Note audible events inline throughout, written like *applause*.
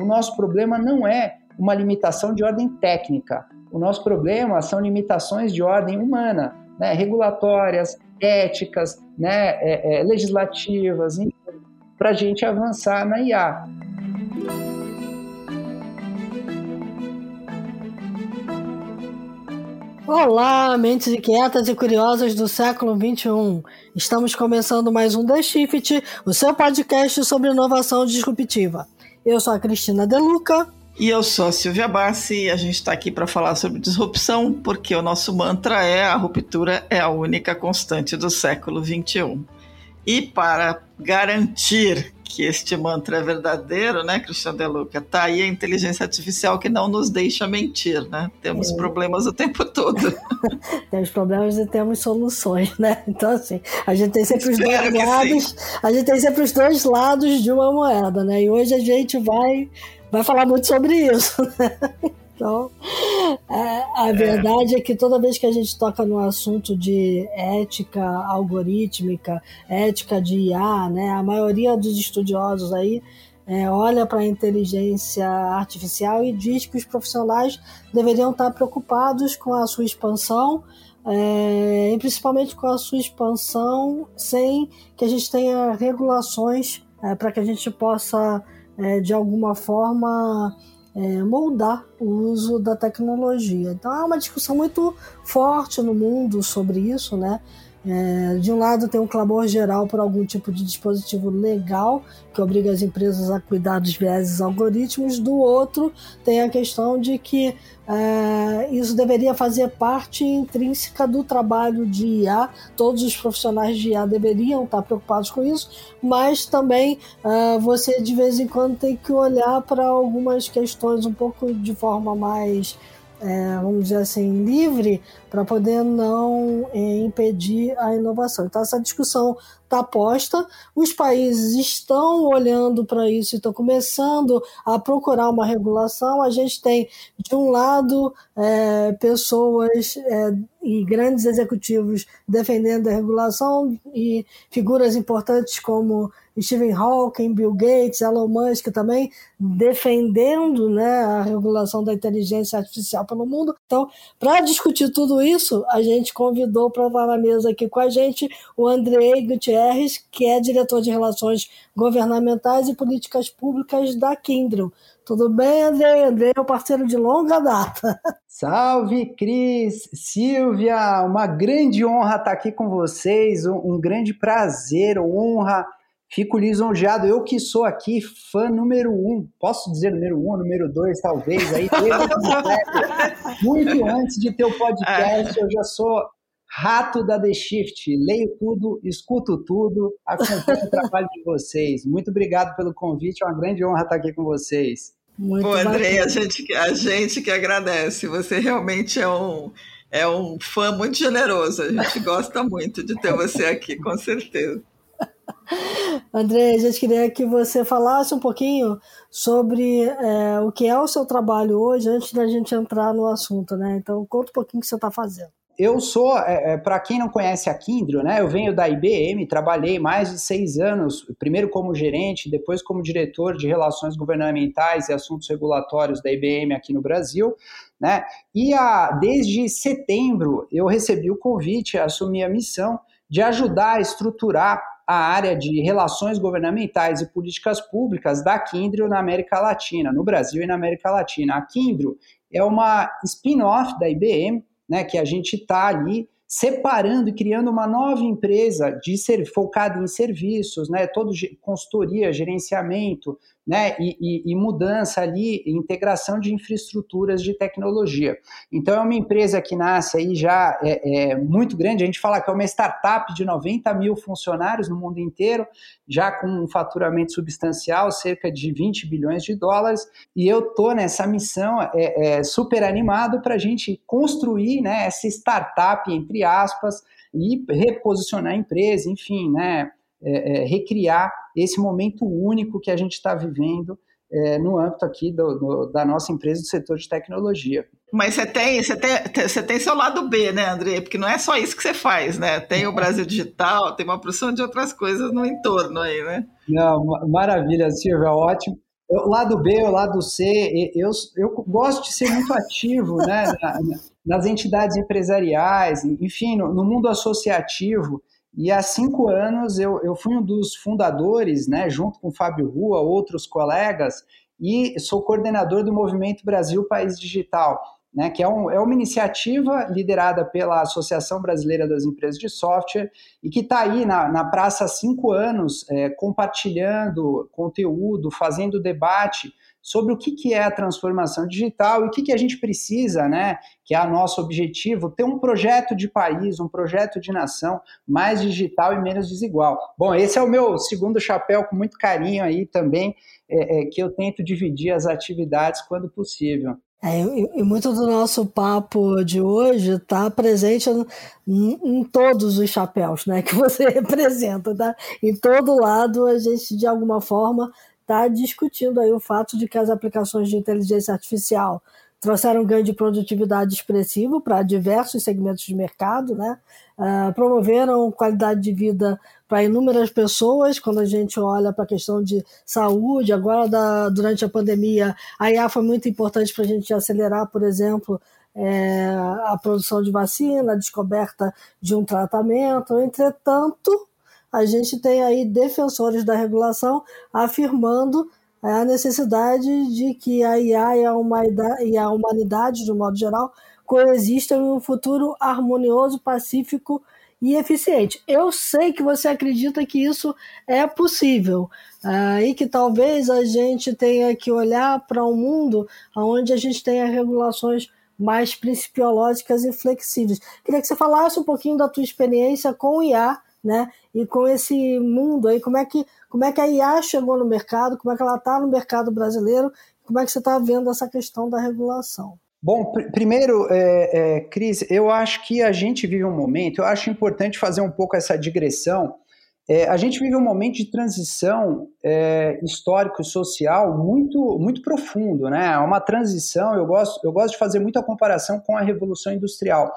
o nosso problema não é uma limitação de ordem técnica. O nosso problema são limitações de ordem humana, né, regulatórias, éticas, né, é, é, legislativas, para a gente avançar na IA. Olá, mentes inquietas e curiosas do século XXI. Estamos começando mais um The Shift, o seu podcast sobre inovação disruptiva. Eu sou a Cristina Deluca. E eu sou a Silvia Bassi e a gente está aqui para falar sobre disrupção, porque o nosso mantra é a ruptura é a única constante do século XXI. E para garantir que este mantra é verdadeiro, né, Cristian De Luca? Tá aí a inteligência artificial que não nos deixa mentir, né? Temos é. problemas o tempo todo. *laughs* temos problemas e temos soluções, né? Então, assim, a gente tem sempre Espero os dois lados, sim. a gente tem sempre os dois lados de uma moeda, né? E hoje a gente vai, vai falar muito sobre isso, *laughs* né? Então, é, a verdade é que toda vez que a gente toca no assunto de ética algorítmica, ética de IA, né, a maioria dos estudiosos aí é, olha para a inteligência artificial e diz que os profissionais deveriam estar preocupados com a sua expansão, é, e principalmente com a sua expansão sem que a gente tenha regulações é, para que a gente possa, é, de alguma forma, é, moldar o uso da tecnologia. Então há uma discussão muito forte no mundo sobre isso, né? É, de um lado, tem um clamor geral por algum tipo de dispositivo legal que obriga as empresas a cuidar dos vieses algoritmos, do outro, tem a questão de que é, isso deveria fazer parte intrínseca do trabalho de IA, todos os profissionais de IA deveriam estar preocupados com isso, mas também é, você de vez em quando tem que olhar para algumas questões um pouco de forma mais é, vamos dizer assim, livre para poder não é, impedir a inovação. Então, essa discussão está posta, os países estão olhando para isso e estão começando a procurar uma regulação. A gente tem, de um lado, é, pessoas é, e grandes executivos defendendo a regulação e figuras importantes como Stephen Hawking, Bill Gates, Elon Musk também defendendo né, a regulação da inteligência artificial pelo mundo. Então, para discutir tudo isso, a gente convidou para estar na mesa aqui com a gente o Andrei Gutierrez, que é diretor de Relações Governamentais e Políticas Públicas da Kindle. Tudo bem, Andrei? Andrei é o parceiro de longa data. *laughs* Salve, Cris, Silvia, uma grande honra estar aqui com vocês, um, um grande prazer, honra Fico lisonjeado, eu que sou aqui fã número um, posso dizer número um, número dois, talvez, aí *laughs* muito antes de ter o podcast, eu já sou rato da The Shift, leio tudo, escuto tudo, acompanho o trabalho de vocês. Muito obrigado pelo convite, é uma grande honra estar aqui com vocês. Muito Pô, Andrei, a gente, a gente que agradece, você realmente é um, é um fã muito generoso, a gente gosta muito de ter você aqui, com certeza. *laughs* André, a gente queria que você falasse um pouquinho sobre é, o que é o seu trabalho hoje, antes da gente entrar no assunto, né? Então, conta um pouquinho o que você está fazendo. Eu sou, é, é para quem não conhece a Kindle, né? Eu venho da IBM, trabalhei mais de seis anos, primeiro como gerente, depois como diretor de relações governamentais e assuntos regulatórios da IBM aqui no Brasil, né? E a, desde setembro eu recebi o convite, assumi a missão de ajudar a estruturar a área de relações governamentais e políticas públicas da Kindrio na América Latina, no Brasil e na América Latina. A Kindrio é uma spin-off da IBM, né, que a gente está ali separando e criando uma nova empresa de ser focada em serviços, né, todo consultoria, gerenciamento, né, e, e, e, mudança ali, integração de infraestruturas de tecnologia. Então é uma empresa que nasce aí já é, é, muito grande, a gente fala que é uma startup de 90 mil funcionários no mundo inteiro, já com um faturamento substancial, cerca de 20 bilhões de dólares, e eu estou nessa missão é, é super animado para a gente construir né, essa startup, entre aspas, e reposicionar a empresa, enfim, né, é, é, recriar esse momento único que a gente está vivendo é, no âmbito aqui do, do, da nossa empresa do setor de tecnologia. Mas você tem, você, tem, você tem seu lado B, né, André? Porque não é só isso que você faz, né? Tem o Brasil Digital, tem uma porção de outras coisas no entorno aí, né? Não, maravilha, Silvia, ótimo. o lado B, o lado C, eu, eu gosto de ser muito ativo né, nas entidades empresariais, enfim, no, no, mundo associativo. E há cinco anos eu, eu fui um dos fundadores, né, junto com o Fábio Rua, outros colegas, e sou coordenador do Movimento Brasil País Digital né, que é, um, é, uma iniciativa liderada pela Associação Brasileira das Empresas de Software e que está aí na, na, praça há cinco anos, é, compartilhando conteúdo, fazendo debate sobre o que, que é a transformação digital e o que, que a gente precisa, né, que é o nosso objetivo, ter um projeto de país, um projeto de nação mais digital e menos desigual. Bom, esse é o meu segundo chapéu, com muito carinho aí também, é, é que eu tento dividir as atividades quando possível. É, e, muito do nosso papo de hoje está presente em, em, todos os chapéus né, *laughs* que você representa. Tá? Em todo lado, a gente, de alguma forma, está discutindo aí o fato de que as aplicações de inteligência artificial trouxeram um ganho de produtividade expressivo para diversos segmentos de mercado, né? Uh, promoveram qualidade de vida para inúmeras pessoas, quando a gente olha para a questão de saúde, agora da, durante a pandemia, a IA foi muito importante para a gente acelerar, por exemplo, é, a produção de vacina, a descoberta de um tratamento. Entretanto, a gente tem aí defensores da regulação afirmando é, a necessidade de que a IA e a humanidade, e a humanidade de um modo geral, coexistam em um futuro harmonioso, pacífico e eficiente. Eu sei que você acredita que isso é possível uh, e que talvez a gente tenha que olhar para um mundo onde a gente tenha regulações mais principiológicas e flexíveis. Queria que você falasse um pouquinho da tua experiência com o IA, né? E com esse mundo aí, como é que como é que a IA chegou no mercado, como é que ela está no mercado brasileiro, como é que você está vendo essa questão da regulação? Bom, pr primeiro, é, é, Cris, eu acho que a gente vive um momento, eu acho importante fazer um pouco essa digressão. É, a gente vive um momento de transição é, histórico e social muito, muito profundo, né? É uma transição, eu gosto, eu gosto de fazer muita comparação com a Revolução Industrial.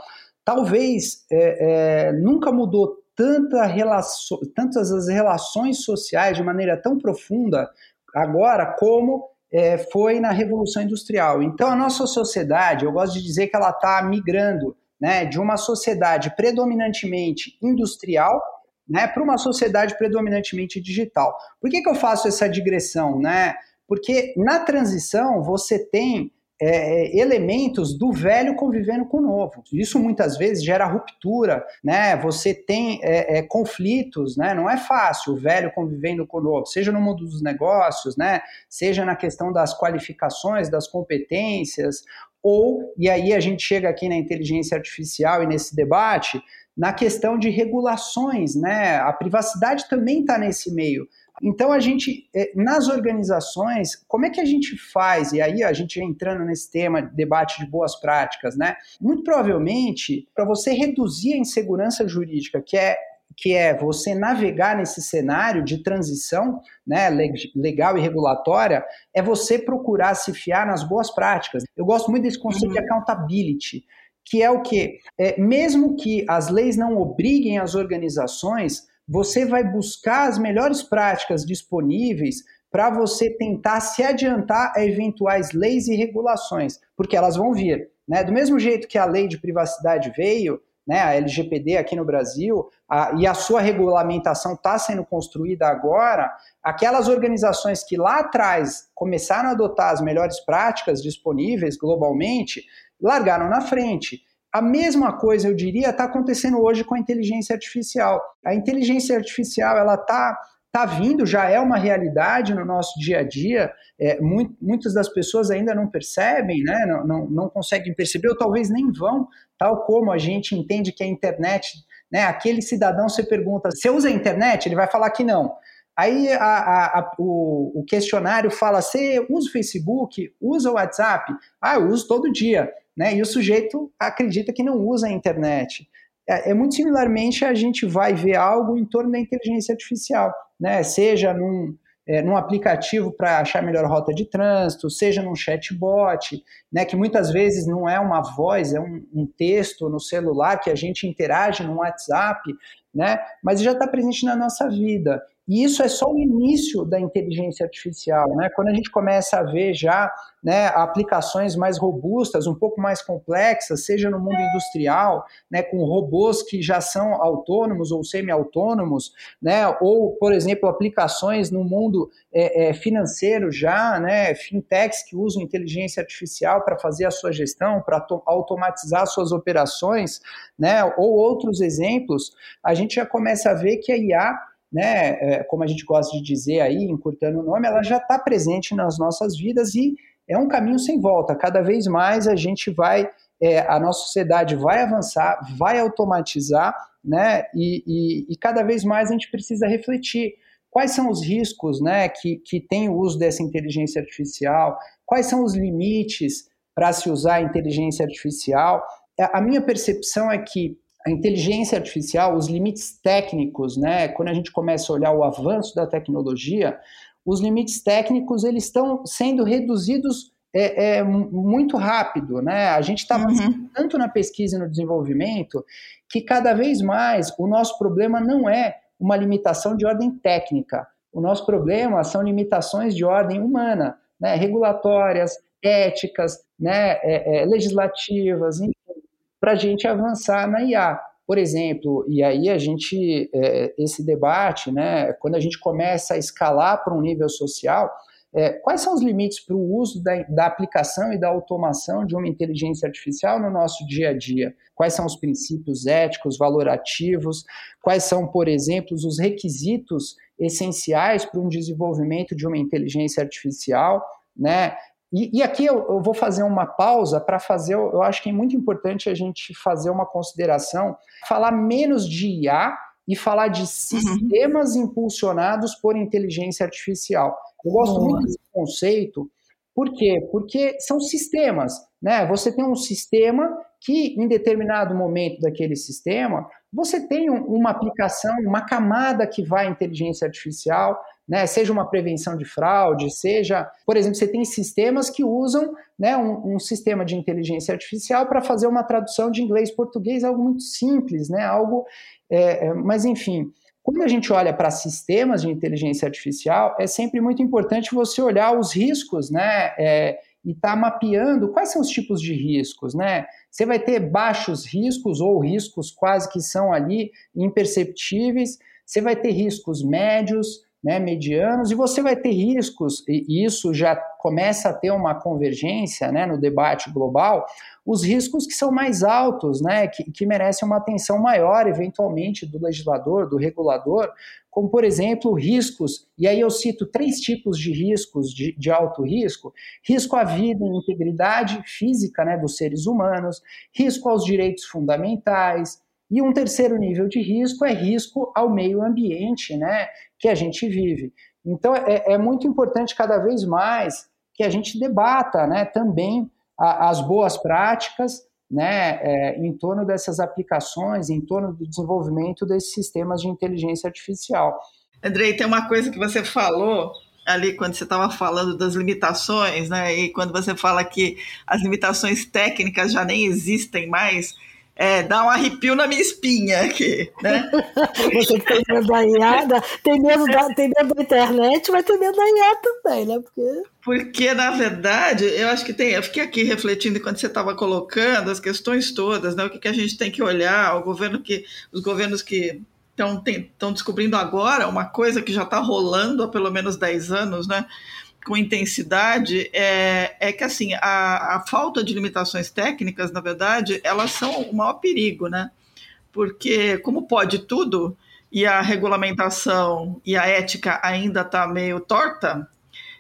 Talvez é, é, nunca mudou tanta relação, tantas as relações sociais de maneira tão profunda agora como é, foi na Revolução Industrial. Então, a nossa sociedade, eu gosto de dizer que ela está migrando né, de uma sociedade predominantemente industrial né, para uma sociedade predominantemente digital. Por que, que eu faço essa digressão? Né? Porque na transição você tem é, elementos do velho convivendo com o novo. Isso muitas vezes gera ruptura, né? Você tem é, é, conflitos, né? Não é fácil o velho convivendo com o novo, seja no mundo dos negócios, né? Seja na questão das qualificações, das competências, ou, e aí a gente chega aqui na inteligência artificial e nesse debate, na questão de regulações, né? A privacidade também está nesse meio. Então, a gente, é, nas organizações, como é que a gente faz? E aí a gente entrando nesse tema, debate de boas práticas, né? Muito provavelmente, para você reduzir a insegurança jurídica, que é que é você navegar nesse cenário de transição né, legal e regulatória, é você procurar se fiar nas boas práticas. Eu gosto muito desse conceito uhum. de accountability, que é o que? É, mesmo que as leis não obriguem as organizações, você vai buscar as melhores práticas disponíveis para você tentar se adiantar a eventuais leis e regulações, porque elas vão vir. Né? Do mesmo jeito que a lei de privacidade veio, né, a LGPD aqui no Brasil, a, e a sua regulamentação está sendo construída agora, aquelas organizações que lá atrás começaram a adotar as melhores práticas disponíveis globalmente, largaram na frente. A mesma coisa, eu diria, está acontecendo hoje com a inteligência artificial. A inteligência artificial, ela está tá vindo, já é uma realidade no nosso dia a dia. É, muito, muitas das pessoas ainda não percebem, né? não, não, não conseguem perceber, ou talvez nem vão, tal como a gente entende que a internet, né? aquele cidadão, você pergunta, você usa a internet? Ele vai falar que não. Aí a, a, a, o, o, questionário fala: você usa o Facebook? Usa o WhatsApp? Ah, eu uso todo dia né? E o sujeito acredita que não usa a internet. É, é, muito similarmente a gente vai ver algo em torno da inteligência artificial, né? Seja num, é, num aplicativo para achar melhor rota de trânsito, seja num chatbot, né? Que muitas vezes não é uma voz, é um, um texto no celular que a gente interage no WhatsApp, né? Mas já está presente na nossa vida. E isso é só o início da inteligência artificial, né? Quando a gente começa a ver já né, aplicações mais robustas, um pouco mais complexas, seja no mundo industrial, né, com robôs que já são autônomos ou semi-autônomos, né, ou, por exemplo, aplicações no mundo é, é, financeiro já, né, fintechs que usam inteligência artificial para fazer a sua gestão, para automatizar suas operações, né, ou outros exemplos, a gente já começa a ver que a IA né, é, como a gente gosta de dizer aí, encurtando o nome, ela já está presente nas nossas vidas e é um caminho sem volta. Cada vez mais a gente vai, é, a nossa sociedade vai avançar, vai automatizar, né, e, e, e, cada vez mais a gente precisa refletir quais são os riscos, né, que, que tem o uso dessa inteligência artificial, quais são os limites para se usar a inteligência artificial. A minha percepção é que a inteligência artificial, os limites técnicos, né, quando a gente começa a olhar o avanço da tecnologia, os limites técnicos eles estão sendo reduzidos é, é, muito rápido, né? A gente está uhum. tanto na pesquisa e no desenvolvimento que cada vez mais o nosso problema não é uma limitação de ordem técnica. O nosso problema são limitações de ordem humana, né? regulatórias, éticas, né? É, é legislativas, para a gente avançar na IA. Por exemplo, e aí a gente, é, esse debate, né, quando a gente começa a escalar para um nível social, é, quais são os limites para o uso da, da, aplicação e da automação de uma inteligência artificial no nosso dia a dia? Quais são os princípios éticos, valorativos? Quais são, por exemplo, os requisitos essenciais para um desenvolvimento de uma inteligência artificial? Né? E, e aqui eu, eu, vou fazer uma pausa para fazer, eu acho que é muito importante a gente fazer uma consideração, falar menos de IA e falar de uhum. sistemas uhum. impulsionados por inteligência artificial. Eu gosto Boa. muito desse conceito, por quê? Porque são sistemas, né? Você tem um sistema que, em determinado momento daquele sistema, você tem um, uma aplicação, uma camada que vai à inteligência artificial, né, seja uma prevenção de fraude, seja, por exemplo, você tem sistemas que usam né, um, um sistema de inteligência artificial para fazer uma tradução de inglês-português, algo muito simples, né, algo, é, é, mas enfim, quando a gente olha para sistemas de inteligência artificial, é sempre muito importante você olhar os riscos, né, é, e estar tá mapeando quais são os tipos de riscos, né? Você vai ter baixos riscos ou riscos quase que são ali imperceptíveis, você vai ter riscos médios, né, medianos, e você vai ter riscos, e isso já começa a ter uma convergência né, no debate global, os riscos que são mais altos, né, que, que merecem uma atenção maior, eventualmente, do legislador, do regulador, como, por exemplo, riscos, e aí eu cito três tipos de riscos de, de alto risco: risco à vida e integridade física né, dos seres humanos, risco aos direitos fundamentais, e um terceiro nível de risco é risco ao meio ambiente né, que a gente vive. Então, é, é muito importante cada vez mais que a gente debata né, também a, as boas práticas né, é, em torno dessas aplicações, em torno do desenvolvimento desses sistemas de inteligência artificial. Andrei, tem uma coisa que você falou ali quando você estava falando das limitações, né? E quando você fala que as limitações técnicas já nem existem mais, é, dá um arrepio na minha espinha aqui, né? *laughs* Você que tem medo da IA, tem medo da, tem medo da internet, vai ter medo da IA também, né? Porque... Porque, na verdade, eu acho que tem. Eu fiquei aqui refletindo enquanto você estava colocando as questões todas, né? O que, que a gente tem que olhar, o governo que. Os governos que estão descobrindo agora uma coisa que já está rolando há pelo menos 10 anos, né? Com intensidade é, é que assim a, a falta de limitações técnicas, na verdade, elas são o maior perigo, né? Porque como pode tudo e a regulamentação e a ética ainda está meio torta,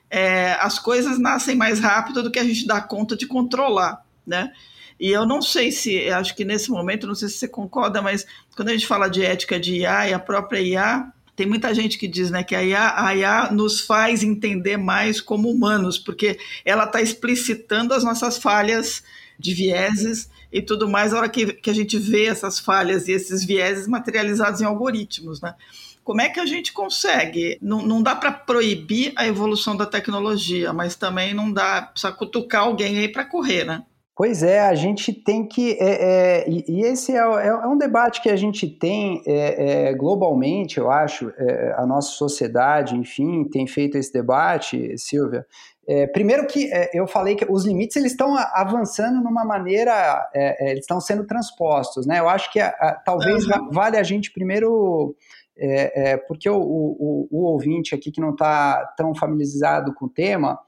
é, as coisas nascem mais rápido do que a gente dá conta de controlar, né? E eu não sei se, acho que nesse momento, não sei se você concorda, mas quando a gente fala de ética de IA e a própria IA, tem muita gente que diz né, que a IA, a IA nos faz entender mais como humanos, porque ela está explicitando as nossas falhas de vieses e tudo mais, a hora que, que a gente vê essas falhas e esses vieses materializados em algoritmos. Né? Como é que a gente consegue? Não, não dá para proibir a evolução da tecnologia, mas também não dá, precisa cutucar alguém aí para correr, né? Pois é, a gente tem que. É, é, e, esse é, é, é, um debate que a gente tem é, é, globalmente, eu acho, a nossa sociedade, enfim, tem feito esse debate, Silvia. primeiro que eu falei que os limites eles estão avançando numa maneira, eles estão sendo transpostos, né? Eu acho que a, a, talvez uhum. vale a gente primeiro. porque o, o, o ouvinte aqui que não está tão familiarizado com o tema,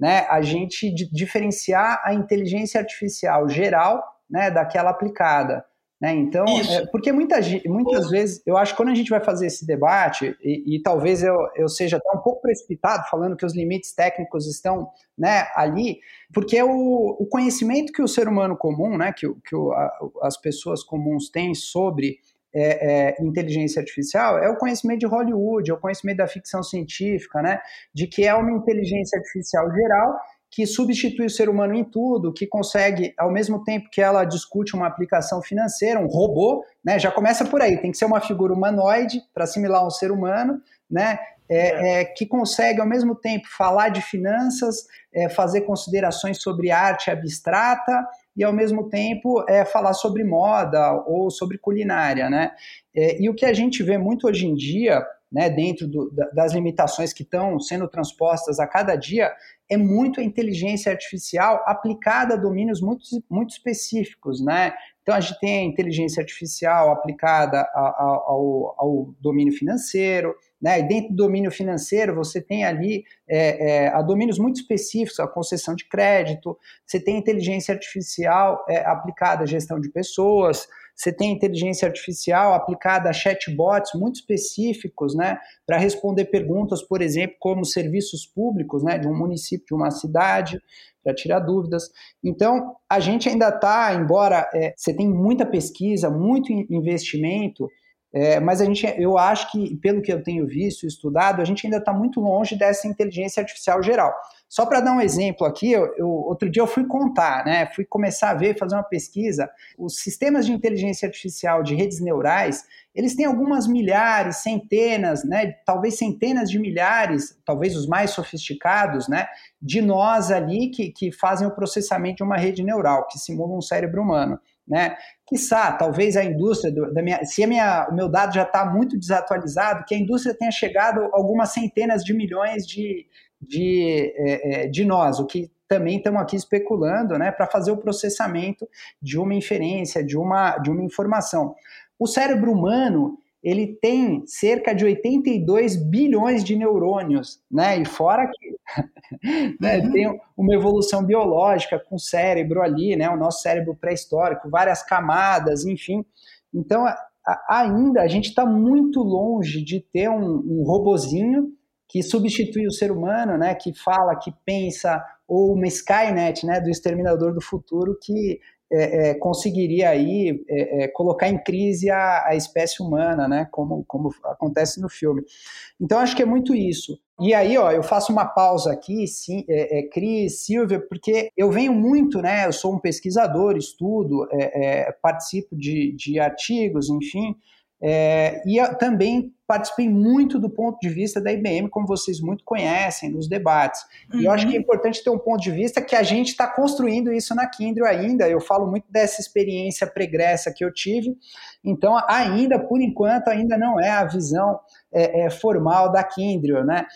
né, a gente diferenciar a inteligência artificial geral né, daquela aplicada. Né? Então, é, porque muita, muitas vezes, eu acho que quando a gente vai fazer esse debate, e, e, talvez eu, eu seja até um pouco precipitado falando que os limites técnicos estão né, ali, porque o, o conhecimento que o ser humano comum, né, que, que o, a, as pessoas comuns têm sobre é, é, inteligência artificial é o conhecimento de Hollywood, é o conhecimento da ficção científica, né? De que é uma inteligência artificial geral que substitui o ser humano em tudo, que consegue, ao mesmo tempo que ela discute uma aplicação financeira, um robô, né? Já começa por aí, tem que ser uma figura humanoide para assimilar um ser humano, né? É, é, que consegue, ao mesmo tempo, falar de finanças, é, fazer considerações sobre arte abstrata e, ao mesmo tempo, é, falar sobre moda ou sobre culinária, né? É, e o que a gente vê muito hoje em dia, né, dentro do, das limitações que estão sendo transpostas a cada dia, é muito a inteligência artificial aplicada a domínios muito, muito específicos, né? Então, a gente tem a inteligência artificial aplicada ao, ao domínio financeiro, né? E dentro do domínio financeiro, você tem ali é, é, a domínios muito específicos, a concessão de crédito, você tem inteligência artificial é, aplicada à gestão de pessoas, você tem inteligência artificial aplicada a chatbots muito específicos, né, para responder perguntas, por exemplo, como serviços públicos, né, de um município, de uma cidade, para tirar dúvidas. Então, a gente ainda está, embora é, você tem muita pesquisa, muito investimento, é, mas a gente, eu acho que, pelo que eu tenho visto e estudado, a gente ainda está muito longe dessa inteligência artificial geral. Só para dar um exemplo aqui, eu, eu, outro dia eu fui contar, né? Fui começar a ver, fazer uma pesquisa. Os sistemas de inteligência artificial de redes neurais, eles têm algumas milhares, centenas, né? Talvez centenas de milhares, talvez os mais sofisticados, né? De nós ali que, que fazem o processamento de uma rede neural, que simula um cérebro humano né? Quiçá, talvez a indústria, do, da minha, se a minha, o meu dado já está muito desatualizado, que a indústria tenha chegado algumas centenas de milhões de, de, é, é de nós, o que também estamos aqui especulando, né, para fazer o processamento de uma inferência, de uma, de uma informação. O cérebro humano, ele tem cerca de 82 bilhões de neurônios, né? E fora que *laughs* né, uhum. tem uma evolução biológica com o cérebro ali, né? O nosso cérebro pré-histórico, várias camadas, enfim. Então, a, ainda a gente está muito longe de ter um, um robozinho que substitui o ser humano, né? Que fala, que pensa, ou uma Skynet, né? Do Exterminador do Futuro, que é, é, conseguiria aí é, é, colocar em crise a, a, espécie humana, né? Como, como acontece no filme. Então acho que é muito isso. E aí, ó, eu faço uma pausa aqui, sim, é, é, Cris, Silvia, porque eu venho muito, né? Eu sou um pesquisador, estudo, participo de, de artigos, enfim. É, e também participei muito do ponto de vista da IBM, como vocês muito conhecem, nos debates. Uhum. E eu acho que é uhum. importante ter um ponto de vista que a gente está construindo isso na Kindle ainda. Eu falo muito dessa experiência pregressa que eu tive. Então, ainda, por enquanto, ainda não é a visão é, é, formal da Kindle, né?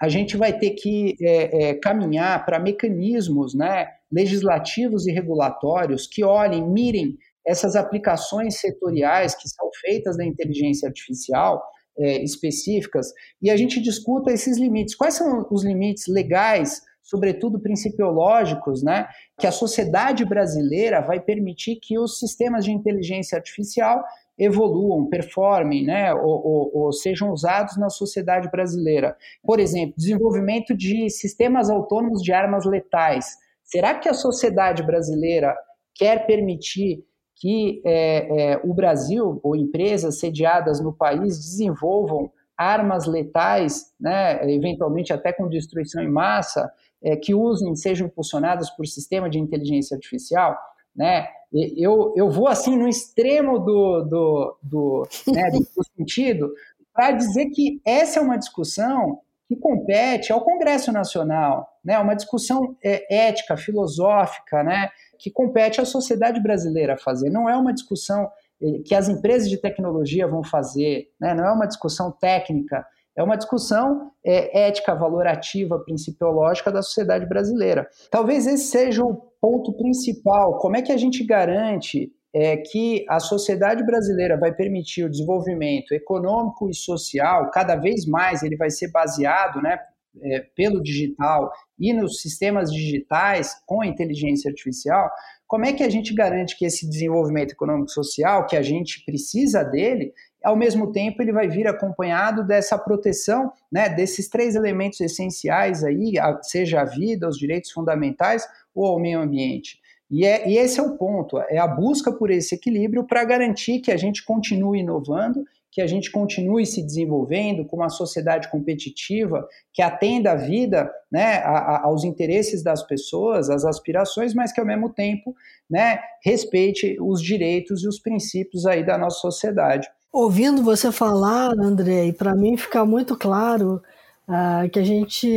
A gente vai ter que é, é, caminhar para mecanismos né, legislativos e regulatórios que olhem, mirem essas aplicações setoriais que são feitas da inteligência artificial é, específicas e a gente discuta esses limites. Quais são os limites legais, sobretudo principiológicos, né, que a sociedade brasileira vai permitir que os sistemas de inteligência artificial evoluam, performem, né, ou, ou, ou, sejam usados na sociedade brasileira. Por exemplo, desenvolvimento de sistemas autônomos de armas letais. Será que a sociedade brasileira quer permitir que é, é, o Brasil ou empresas sediadas no país desenvolvam armas letais, né, eventualmente até com destruição em massa, é, que usem, sejam impulsionadas por sistema de inteligência artificial, né? Eu, eu vou assim no extremo do, do, do, né, do sentido para dizer que essa é uma discussão que compete ao Congresso Nacional, né? Uma discussão é, ética, filosófica, né? Que compete à sociedade brasileira fazer. Não é uma discussão eh, que as empresas de tecnologia vão fazer, né? Não é uma discussão técnica. É uma discussão é, ética, valorativa, principiológica da sociedade brasileira. Talvez esse seja o ponto principal. Como é que a gente garante é que a sociedade brasileira vai permitir o desenvolvimento econômico e social, cada vez mais ele vai ser baseado né, é, pelo digital e nos sistemas digitais com inteligência artificial, como é que a gente garante que esse desenvolvimento econômico social, que a gente precisa dele, ao mesmo tempo ele vai vir acompanhado dessa proteção, né, desses três elementos essenciais aí, seja a vida, os direitos fundamentais ou ao meio ambiente. E, é, e esse é o ponto, é a busca por esse equilíbrio para garantir que a gente continue inovando, que a gente continue se desenvolvendo com uma sociedade competitiva que atenda a vida, né, a, a, aos interesses das pessoas, às aspirações, mas que ao mesmo tempo, né, respeite os direitos e os princípios aí da nossa sociedade. Ouvindo você falar, André, para mim fica muito claro uh, que a gente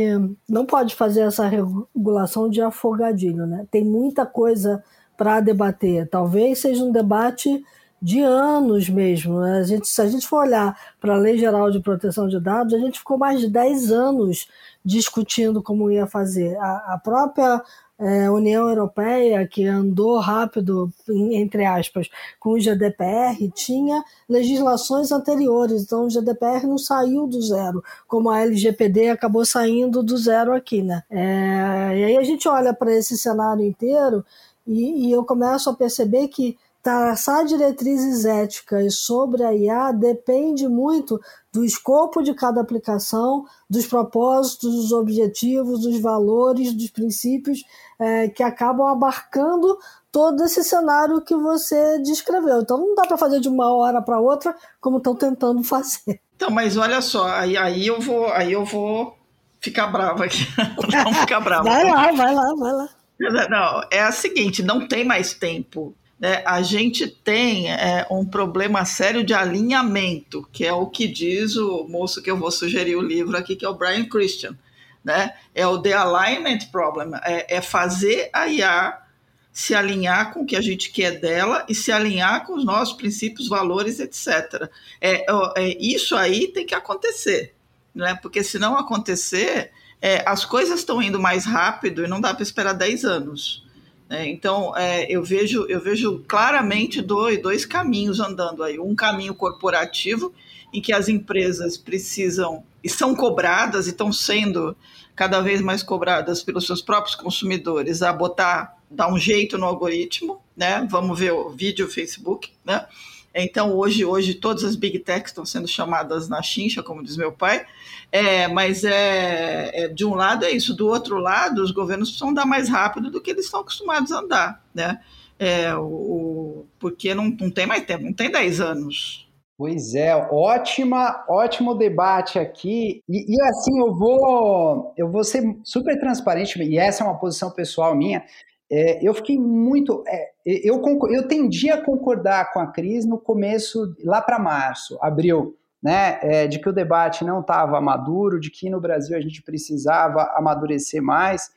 não pode fazer essa regulação de afogadilho, né? Tem muita coisa para debater. Talvez seja um debate de anos mesmo. Né? A gente, se a gente for olhar para a Lei Geral de Proteção de Dados, a gente ficou mais de 10 anos discutindo como ia fazer. A, a própria é, União Europeia, que andou rápido, entre aspas, com o GDPR, tinha legislações anteriores, então o GDPR não saiu do zero, como a LGPD acabou saindo do zero aqui, né? É, e aí a gente olha para esse cenário inteiro e, e eu começo a perceber que traçar diretrizes éticas sobre a IA depende muito do escopo de cada aplicação, dos propósitos, dos objetivos, dos valores, dos princípios é, que acabam abarcando todo esse cenário que você descreveu. Então não dá para fazer de uma hora para outra como estão tentando *laughs* fazer. Então, mas olha só, aí, aí eu vou, aí eu vou ficar brava aqui. *laughs* não ficar brava. vai lá, vai lá, vai lá. Não, é a seguinte, não tem mais tempo é, a gente tem é, um problema sério de alinhamento, que é o que diz o moço que eu vou sugerir o livro aqui, que é o Brian Christian. Né? É o The Alignment Problem, é, é fazer a IA se alinhar com o que a gente quer dela e se alinhar com os nossos princípios, valores, etc. É, é, isso aí tem que acontecer, né? porque se não acontecer, é, as coisas estão indo mais rápido e não dá para esperar 10 anos. É, então, é, eu, vejo, eu vejo claramente dois, dois caminhos andando aí. Um caminho corporativo, em que as empresas precisam e são cobradas e estão sendo cada vez mais cobradas pelos seus próprios consumidores a botar, dar um jeito no algoritmo, né? Vamos ver o vídeo Facebook, né? Então, hoje, hoje todas as big techs estão sendo chamadas na chincha, como diz meu pai, é, mas é, é, de um lado é isso, do outro lado, os governos precisam andar mais rápido do que eles estão acostumados a andar, né? É, o, porque não, não tem mais tempo, não tem 10 anos. Pois é, ótima, ótimo debate aqui. E, e, assim, eu vou, eu vou ser super transparente, e essa é uma posição pessoal minha. É, eu fiquei muito. É, eu, eu tendi a concordar com a Cris no começo, lá para março, abril, né, é, de que o debate não estava maduro, de que no Brasil a gente precisava amadurecer mais.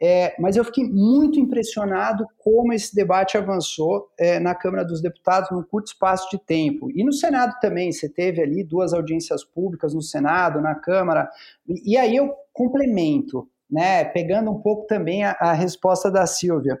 É, mas eu fiquei muito impressionado como esse debate avançou é, na Câmara dos Deputados num curto espaço de tempo. E no Senado também, você teve ali duas audiências públicas no Senado, na Câmara. E, e aí eu complemento né, pegando um pouco também a, a resposta da Silvia,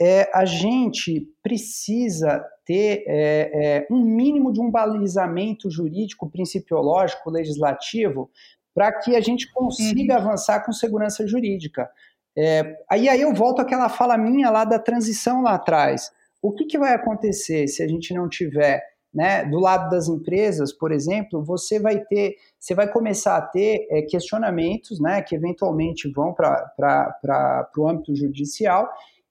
é, a gente precisa ter é, é, um mínimo de um balizamento jurídico, principiológico, legislativo, para que a gente consiga uhum. avançar com segurança jurídica. É, aí, aí eu volto àquela fala minha lá da transição lá atrás. O que, que vai acontecer se a gente não tiver né? Do lado das empresas, por exemplo, você vai ter, você vai começar a ter é, questionamentos, né? Que eventualmente vão para o âmbito judicial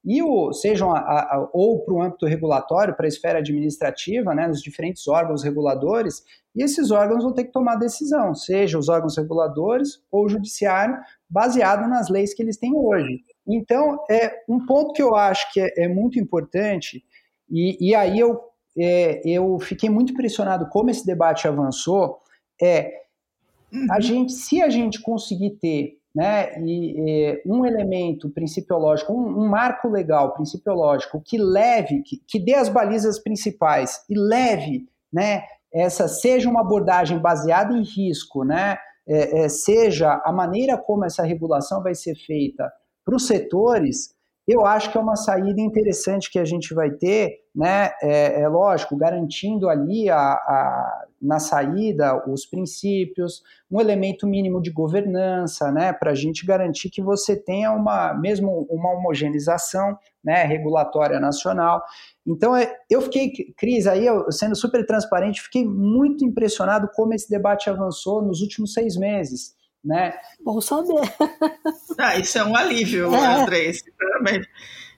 e o, sejam a, a, ou para o âmbito regulatório, para a esfera administrativa, né, nos diferentes órgãos reguladores, e esses órgãos vão ter que tomar decisão, seja os órgãos reguladores ou o judiciário, baseado nas leis que eles têm hoje. Então, é um ponto que eu acho que é, é muito importante, e, e aí eu é, eu fiquei muito impressionado como esse debate avançou. É uhum. a gente, se a gente conseguir ter né, e, e, um elemento principiológico, um, um, marco legal principiológico que leve, que, que dê as balizas principais e leve, né, essa seja uma abordagem baseada em risco, né, é, é, seja a maneira como essa regulação vai ser feita para os setores, eu acho que é uma saída interessante que a gente vai ter, né? É, é lógico, garantindo ali a, a, na saída os princípios, um elemento mínimo de governança, né? Para a gente garantir que você tenha uma mesmo uma homogeneização, né? Regulatória nacional. Então é, eu fiquei, Cris, aí eu, sendo super transparente, fiquei muito impressionado como esse debate avançou nos últimos seis meses né? Bom saber. *laughs* Ah, isso é um alívio, é. André, sinceramente.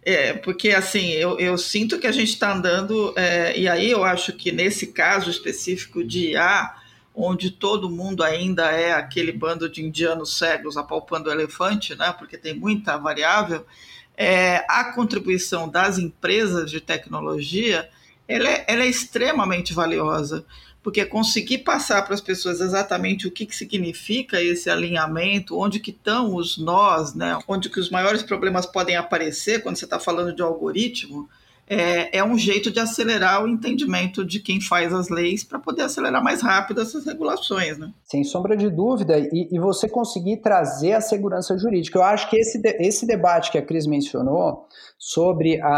É, porque assim, eu, eu sinto que a gente está andando, é, e aí eu acho que nesse caso específico de IA, onde todo mundo ainda é aquele bando de indianos cegos apalpando o elefante, né? Porque tem muita variável, é, a contribuição das empresas de tecnologia ela é, ela é extremamente valiosa porque conseguir passar para as pessoas exatamente o que, que significa esse alinhamento, onde que estão os nós, né? onde que os maiores problemas podem aparecer quando você está falando de algoritmo, é, é, um jeito de acelerar o entendimento de quem faz as leis para poder acelerar mais rápido essas regulações. Né? Sem sombra de dúvida, e, e, você conseguir trazer a segurança jurídica. Eu acho que esse, esse debate que a Cris mencionou sobre a,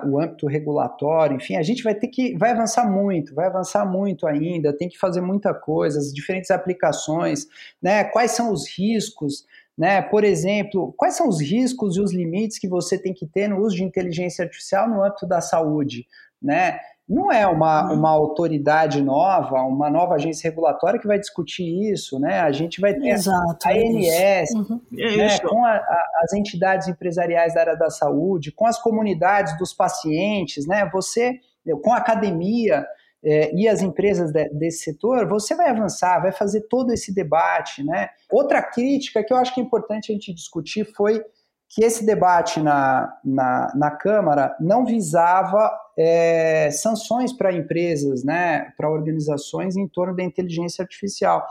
a, o âmbito regulatório, enfim, a gente vai ter que, vai avançar muito, vai avançar muito ainda, tem que fazer muita coisa, as diferentes aplicações, né? quais são os riscos, né? Por exemplo, quais são os riscos e os limites que você tem que ter no uso de inteligência artificial no âmbito da saúde? Né? Não é uma, uhum. uma autoridade nova, uma nova agência regulatória que vai discutir isso, né? A gente vai ter Exato, a ANS, uhum. né? com a, a, as entidades empresariais da área da saúde, com as comunidades dos pacientes, né? Você, com a academia, é, e as empresas de, desse setor, você vai avançar, vai fazer todo esse debate. Né? Outra crítica que eu acho que é importante a gente discutir foi que esse debate na, na, na Câmara não visava é, sanções para empresas, né, para organizações em torno da inteligência artificial.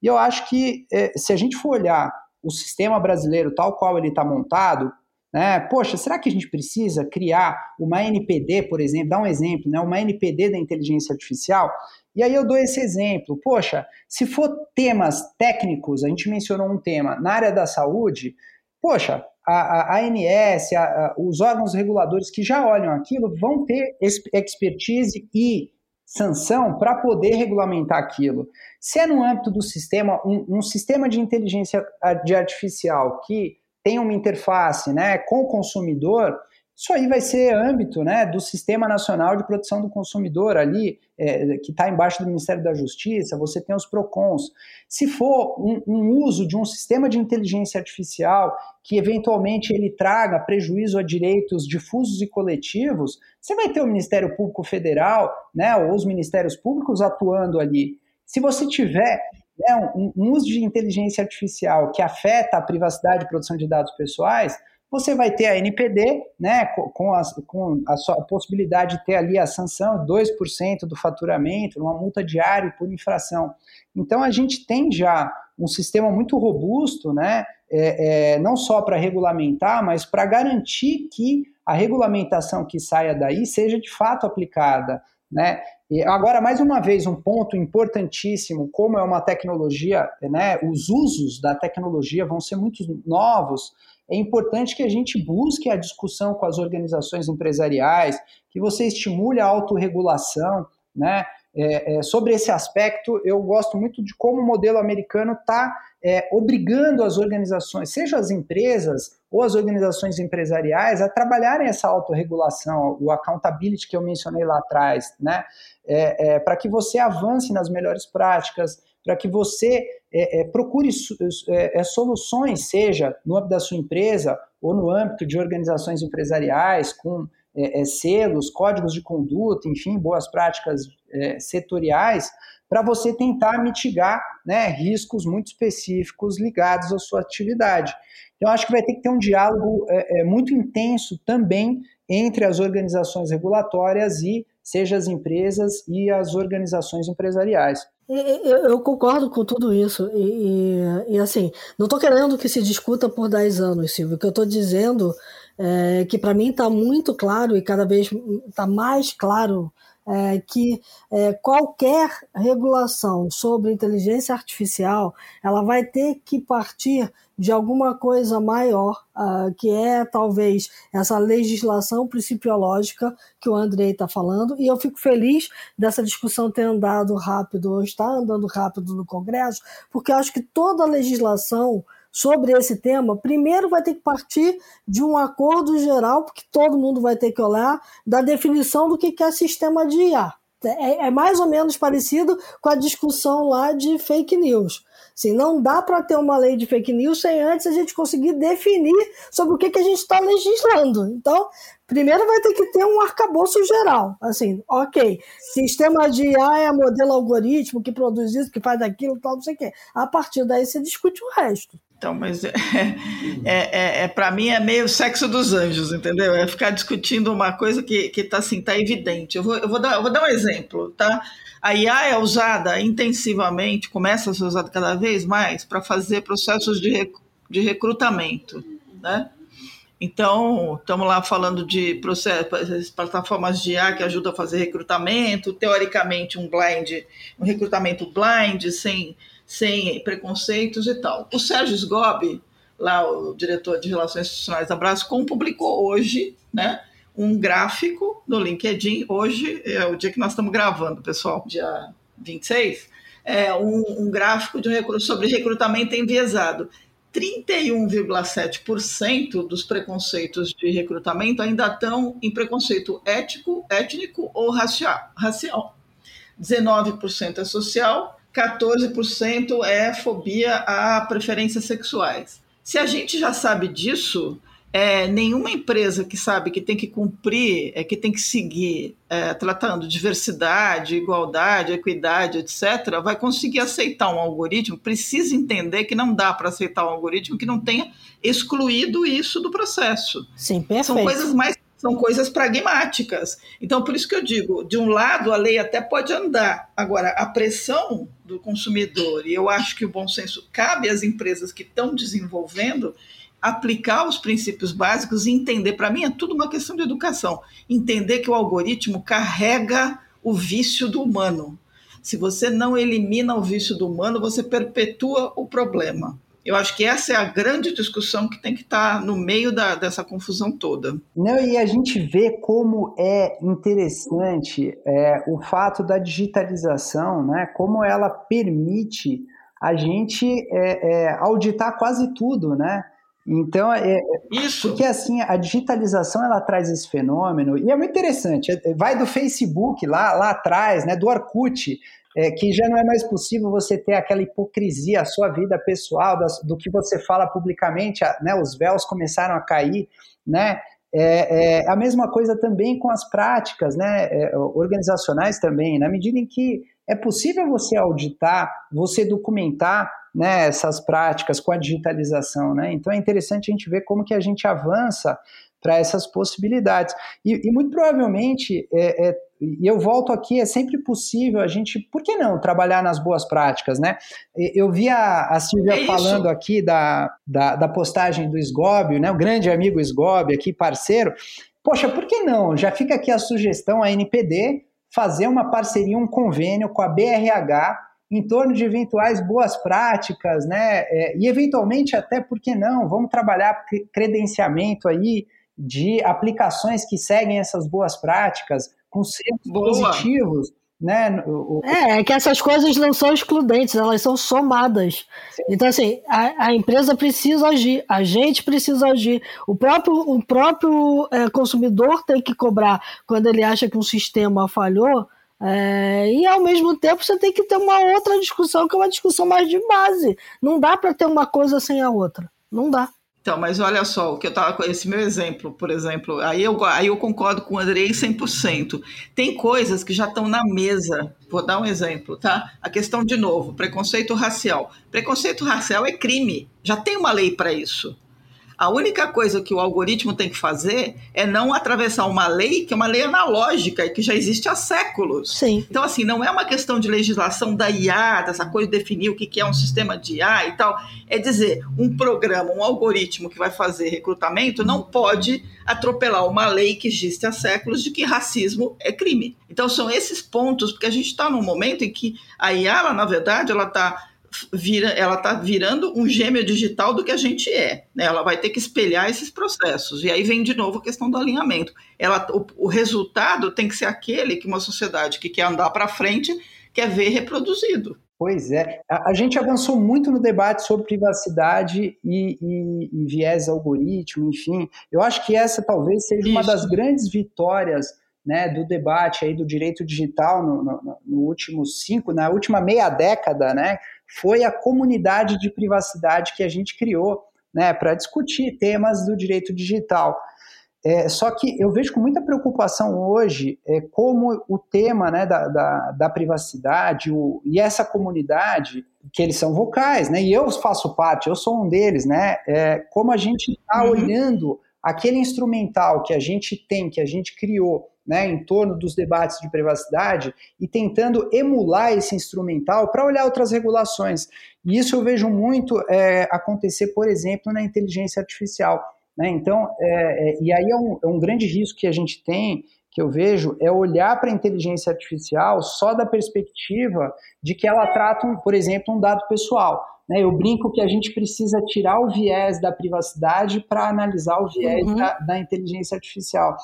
E eu acho que é, se a gente for olhar o sistema brasileiro tal qual ele está montado, né? Poxa, será que a gente precisa criar uma NPD, por exemplo, dar um exemplo, né? uma NPD da inteligência artificial? E aí eu dou esse exemplo. Poxa, se for temas técnicos, a gente mencionou um tema na área da saúde, poxa, a, a ANS, a, a, os órgãos reguladores que já olham aquilo vão ter expertise e sanção para poder regulamentar aquilo. Se é no âmbito do sistema, um, um sistema de inteligência artificial que tem uma interface né, com o consumidor, isso aí vai ser âmbito né, do Sistema Nacional de Proteção do Consumidor ali, é, que está embaixo do Ministério da Justiça, você tem os PROCONs. Se for um, um, uso de um sistema de inteligência artificial que eventualmente ele traga prejuízo a direitos difusos e coletivos, você vai ter o Ministério Público Federal, né, ou os Ministérios Públicos atuando ali. Se você tiver né, um, um uso de inteligência artificial que afeta a privacidade e produção de dados pessoais, você vai ter a NPD, né, com, a, com a, sua, possibilidade de ter ali a sanção, 2% do faturamento, uma multa diária por infração. Então, a gente tem já um sistema muito robusto, né, é, é, não só para regulamentar, mas para garantir que a regulamentação que saia daí seja de fato aplicada. Né? E agora, mais uma vez, um ponto importantíssimo, como é uma tecnologia, né, os usos da tecnologia vão ser muito novos, é importante que a gente busque a discussão com as organizações empresariais, que você estimule a autorregulação, né? É, é, sobre esse aspecto, eu gosto muito de como o modelo americano está é, obrigando as organizações, seja as empresas ou as organizações empresariais, a trabalharem essa autorregulação, o accountability que eu mencionei lá atrás, né? É, é, para que você avance nas melhores práticas, para que você é, procure soluções, seja no âmbito da sua empresa ou no âmbito de organizações empresariais, com é, é, selos, códigos de conduta, enfim, boas práticas é, setoriais, para você tentar mitigar né, riscos muito específicos ligados à sua atividade. Então, acho que vai ter que ter um diálogo é, é, muito intenso também entre as organizações regulatórias e seja as empresas e as organizações empresariais. Eu concordo com tudo isso. E, e, e assim, não estou querendo que se discuta por 10 anos, Silvio. O que eu estou dizendo é que para mim está muito claro e cada vez está mais claro é, que é, qualquer regulação sobre inteligência artificial ela vai ter que partir de alguma coisa maior, uh, que é talvez essa legislação principiológica que o Andrei está falando, e eu fico feliz dessa discussão ter andado rápido, ou está andando rápido no Congresso, porque acho que toda legislação sobre esse tema, primeiro vai ter que partir de um acordo geral, porque todo mundo vai ter que olhar, da definição do que é sistema de IA. É, é mais ou menos parecido com a discussão lá de fake news. Assim, não dá para ter uma lei de fake news sem antes a gente conseguir definir sobre o que, que a gente está legislando. Então, primeiro vai ter que ter um arcabouço geral. Assim, ok, sistema de IA é modelo algoritmo que produz isso, que faz aquilo, tal, não sei o quê. A partir daí você discute o resto. Então, mas é, é, é, é para mim é meio sexo dos anjos, entendeu? É ficar discutindo uma coisa que, que tá assim, tá evidente. Eu vou, eu vou, dar, eu vou dar um exemplo, tá? A IA é usada intensivamente, começa a ser usada cada vez mais para fazer processos de, rec, de recrutamento, né? Então, estamos lá falando de processos, plataformas de IA que ajudam a fazer recrutamento, teoricamente um blind, um recrutamento blind, sem sem preconceitos e tal. O Sérgio Sgobi, lá o diretor de Relações Institucionais da Brascom, publicou hoje, né, um gráfico no LinkedIn. Hoje é o dia que nós estamos gravando, pessoal, dia 26, é um, um gráfico de, sobre recrutamento enviesado. 31,7% dos preconceitos de recrutamento ainda estão em preconceito ético, étnico ou racial. racial. 19% é social 14% é fobia a preferências sexuais. Se a gente já sabe disso, é, nenhuma empresa que sabe que tem que cumprir, é, que tem que seguir é, tratando diversidade, igualdade, equidade, etc., vai conseguir aceitar um algoritmo, precisa entender que não dá para aceitar um algoritmo que não tenha excluído isso do processo. Sim, perfeito. São coisas mais são coisas pragmáticas. Então, por isso que eu digo, de um lado a lei até pode andar, agora a pressão do consumidor, e eu acho que o bom senso cabe às empresas que estão desenvolvendo aplicar os princípios básicos e entender, para mim é tudo uma questão de educação, entender que o algoritmo carrega o vício do humano. Se você não elimina o vício do humano, você perpetua o problema. Eu acho que essa é a grande discussão que tem que estar tá no meio da, dessa confusão toda. Não, e a gente vê como é interessante é, o fato da digitalização, né? Como ela permite a gente é, é, auditar quase tudo, né? Então, é, Isso. porque assim, a digitalização ela traz esse fenômeno, e é muito interessante, é, vai do Facebook lá, lá atrás, né, do Orkut, é, que já não é mais possível você ter aquela hipocrisia, a sua vida pessoal, das, do que você fala publicamente, a, né, os véus começaram a cair, né? É, é, a mesma coisa também com as práticas né, é, organizacionais também, na medida em que é possível você auditar, você documentar né, essas práticas com a digitalização. Né? Então é interessante a gente ver como que a gente avança para essas possibilidades. E, e, muito provavelmente, é, é, e eu volto aqui, é sempre possível a gente, por que não, trabalhar nas boas práticas, né? Eu vi a, a Silvia é falando aqui da, da, da, postagem do Sgob, né? O grande amigo Sgob aqui, parceiro. Poxa, por que não? Já fica aqui a sugestão, a NPD, fazer uma parceria, um convênio com a BRH em torno de eventuais boas práticas, né? É, e eventualmente até, por que não? Vamos trabalhar credenciamento aí, de aplicações que seguem essas boas práticas, com selos positivos. Né? O, é, é que essas coisas não são excludentes, elas são somadas. Sim. Então, assim, a, a, empresa precisa agir, a gente precisa agir, o próprio, o próprio é, consumidor tem que cobrar quando ele acha que um sistema falhou. É, e ao mesmo tempo você tem que ter uma outra discussão, que é uma discussão mais de base. Não dá para ter uma coisa sem a outra. Não dá. Então, mas olha só, o que eu estava com esse meu exemplo, por exemplo, aí eu, aí eu concordo com o Andrei 100%. Tem coisas que já estão na mesa. Vou dar um exemplo, tá? A questão de novo, preconceito racial. Preconceito racial é crime. Já tem uma lei para isso. A única coisa que o algoritmo tem que fazer é não atravessar uma lei que é uma lei analógica e que já existe há séculos. Sim. Então, assim, não é uma questão de legislação da IA, dessa coisa de definir o que é um sistema de IA e tal. É dizer, um programa, um algoritmo que vai fazer recrutamento não pode atropelar uma lei que existe há séculos de que racismo é crime. Então, são esses pontos, porque a gente está num momento em que a IA, ela, na verdade, ela está vira, ela está virando um gêmeo digital do que a gente é. Né? Ela vai ter que espelhar esses processos. E aí vem de novo a questão do alinhamento. Ela, o, o resultado tem que ser aquele que uma sociedade que quer andar para frente quer ver reproduzido. Pois é. A, a, gente avançou muito no debate sobre privacidade e, e, e viés algoritmo, enfim. Eu acho que essa talvez seja Isso. uma das grandes vitórias né, do debate aí do direito digital no, no, no último cinco, na última meia década, né, foi a comunidade de privacidade que a gente criou né, para discutir temas do direito digital. É, só que eu vejo com muita preocupação hoje é, como o tema né, da, da, da privacidade o, e essa comunidade, que eles são vocais, né, e eu faço parte, eu sou um deles, né, é, como a gente está uhum. olhando aquele instrumental que a gente tem, que a gente criou, né, em torno dos debates de privacidade e tentando emular esse instrumental para olhar outras regulações. E isso eu vejo muito é, acontecer, por exemplo, na inteligência artificial. Né? Então, é, é, e aí é um, é um grande risco que a gente tem, que eu vejo, é olhar para a inteligência artificial só da perspectiva de que ela trata, por exemplo, um dado pessoal. Né? Eu brinco que a gente precisa tirar o viés da privacidade para analisar o viés uhum. da, da inteligência artificial.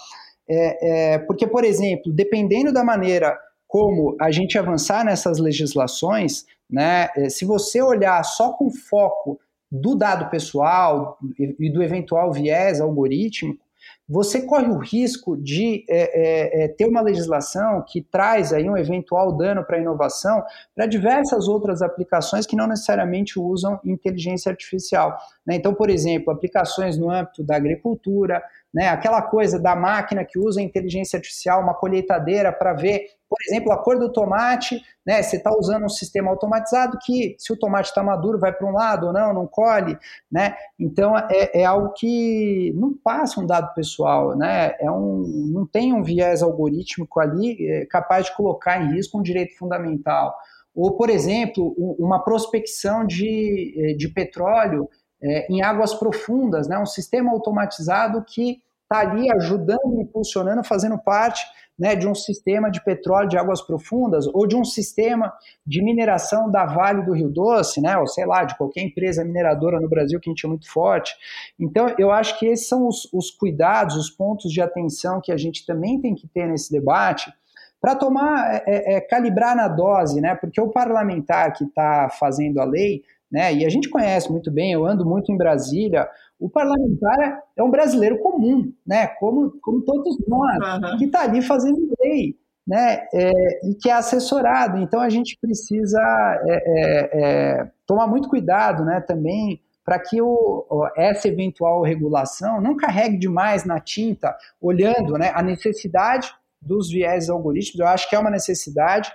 É, é, porque, por exemplo, dependendo da maneira como a gente avançar nessas legislações, né, é, se você olhar só com foco do dado pessoal e do eventual viés algorítmico, você corre o risco de é, é, é ter uma legislação que traz aí um eventual dano para a inovação para diversas outras aplicações que não necessariamente usam inteligência artificial. Né? Então, por exemplo, aplicações no âmbito da agricultura, né? Aquela coisa da máquina que usa inteligência artificial, uma colheitadeira para ver, por exemplo, a cor do tomate, né? Você está usando um sistema automatizado que, se o tomate está maduro, vai para um lado ou não, não colhe, né? Então é, é, algo que não passa um dado pessoal, né? É um, não tem um viés algorítmico ali é, capaz de colocar em risco um direito fundamental. Ou, por exemplo, uma prospecção de, é, de petróleo é, em águas profundas, né? um sistema automatizado que está ali ajudando, impulsionando, fazendo parte né, de um sistema de petróleo de águas profundas ou de um sistema de mineração da Vale do Rio Doce, né, ou sei lá, de qualquer empresa mineradora no Brasil que a gente é muito forte. Então, eu acho que esses são os, os cuidados, os pontos de atenção que a gente também tem que ter nesse debate para tomar, é, é, é, calibrar na dose, né, porque o parlamentar que está fazendo a lei né? E a gente conhece muito bem, eu ando muito em Brasília, o parlamentar é um brasileiro comum, né? Como, como todos nós, uhum. que está ali fazendo lei, né? É, e que é assessorado. Então a gente precisa é, é, é tomar muito cuidado, né? Também para que o, essa eventual regulação não carregue demais na tinta, olhando né, a necessidade dos viés algorítmicos. Eu acho que é uma necessidade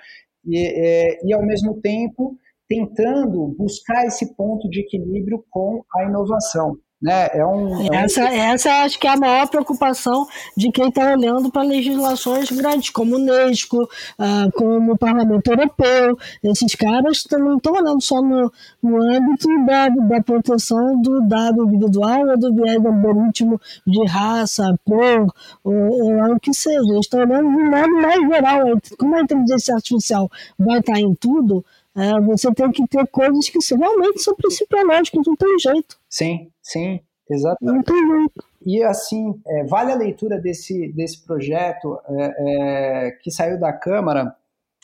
e, é, e ao mesmo tempo tentando buscar esse ponto de equilíbrio com a inovação. Né? É um, é essa, um... essa acho que é a maior preocupação de quem está olhando para legislações grandes, como o Unesco, uh, como o Parlamento Europeu. Esses caras não estão olhando só no, no âmbito da, da proteção do dado individual ou do viés algoritmo de raça, cor, ou, ou o que seja. Eles estão olhando de modo mais geral. Como a inteligência artificial vai estar em tudo, é, você tem que ter coisas que realmente são principiológicas, não tem jeito. Sim, sim, exatamente. Não tem jeito. E assim, é, vale a leitura desse, desse projeto é, é que saiu da Câmara,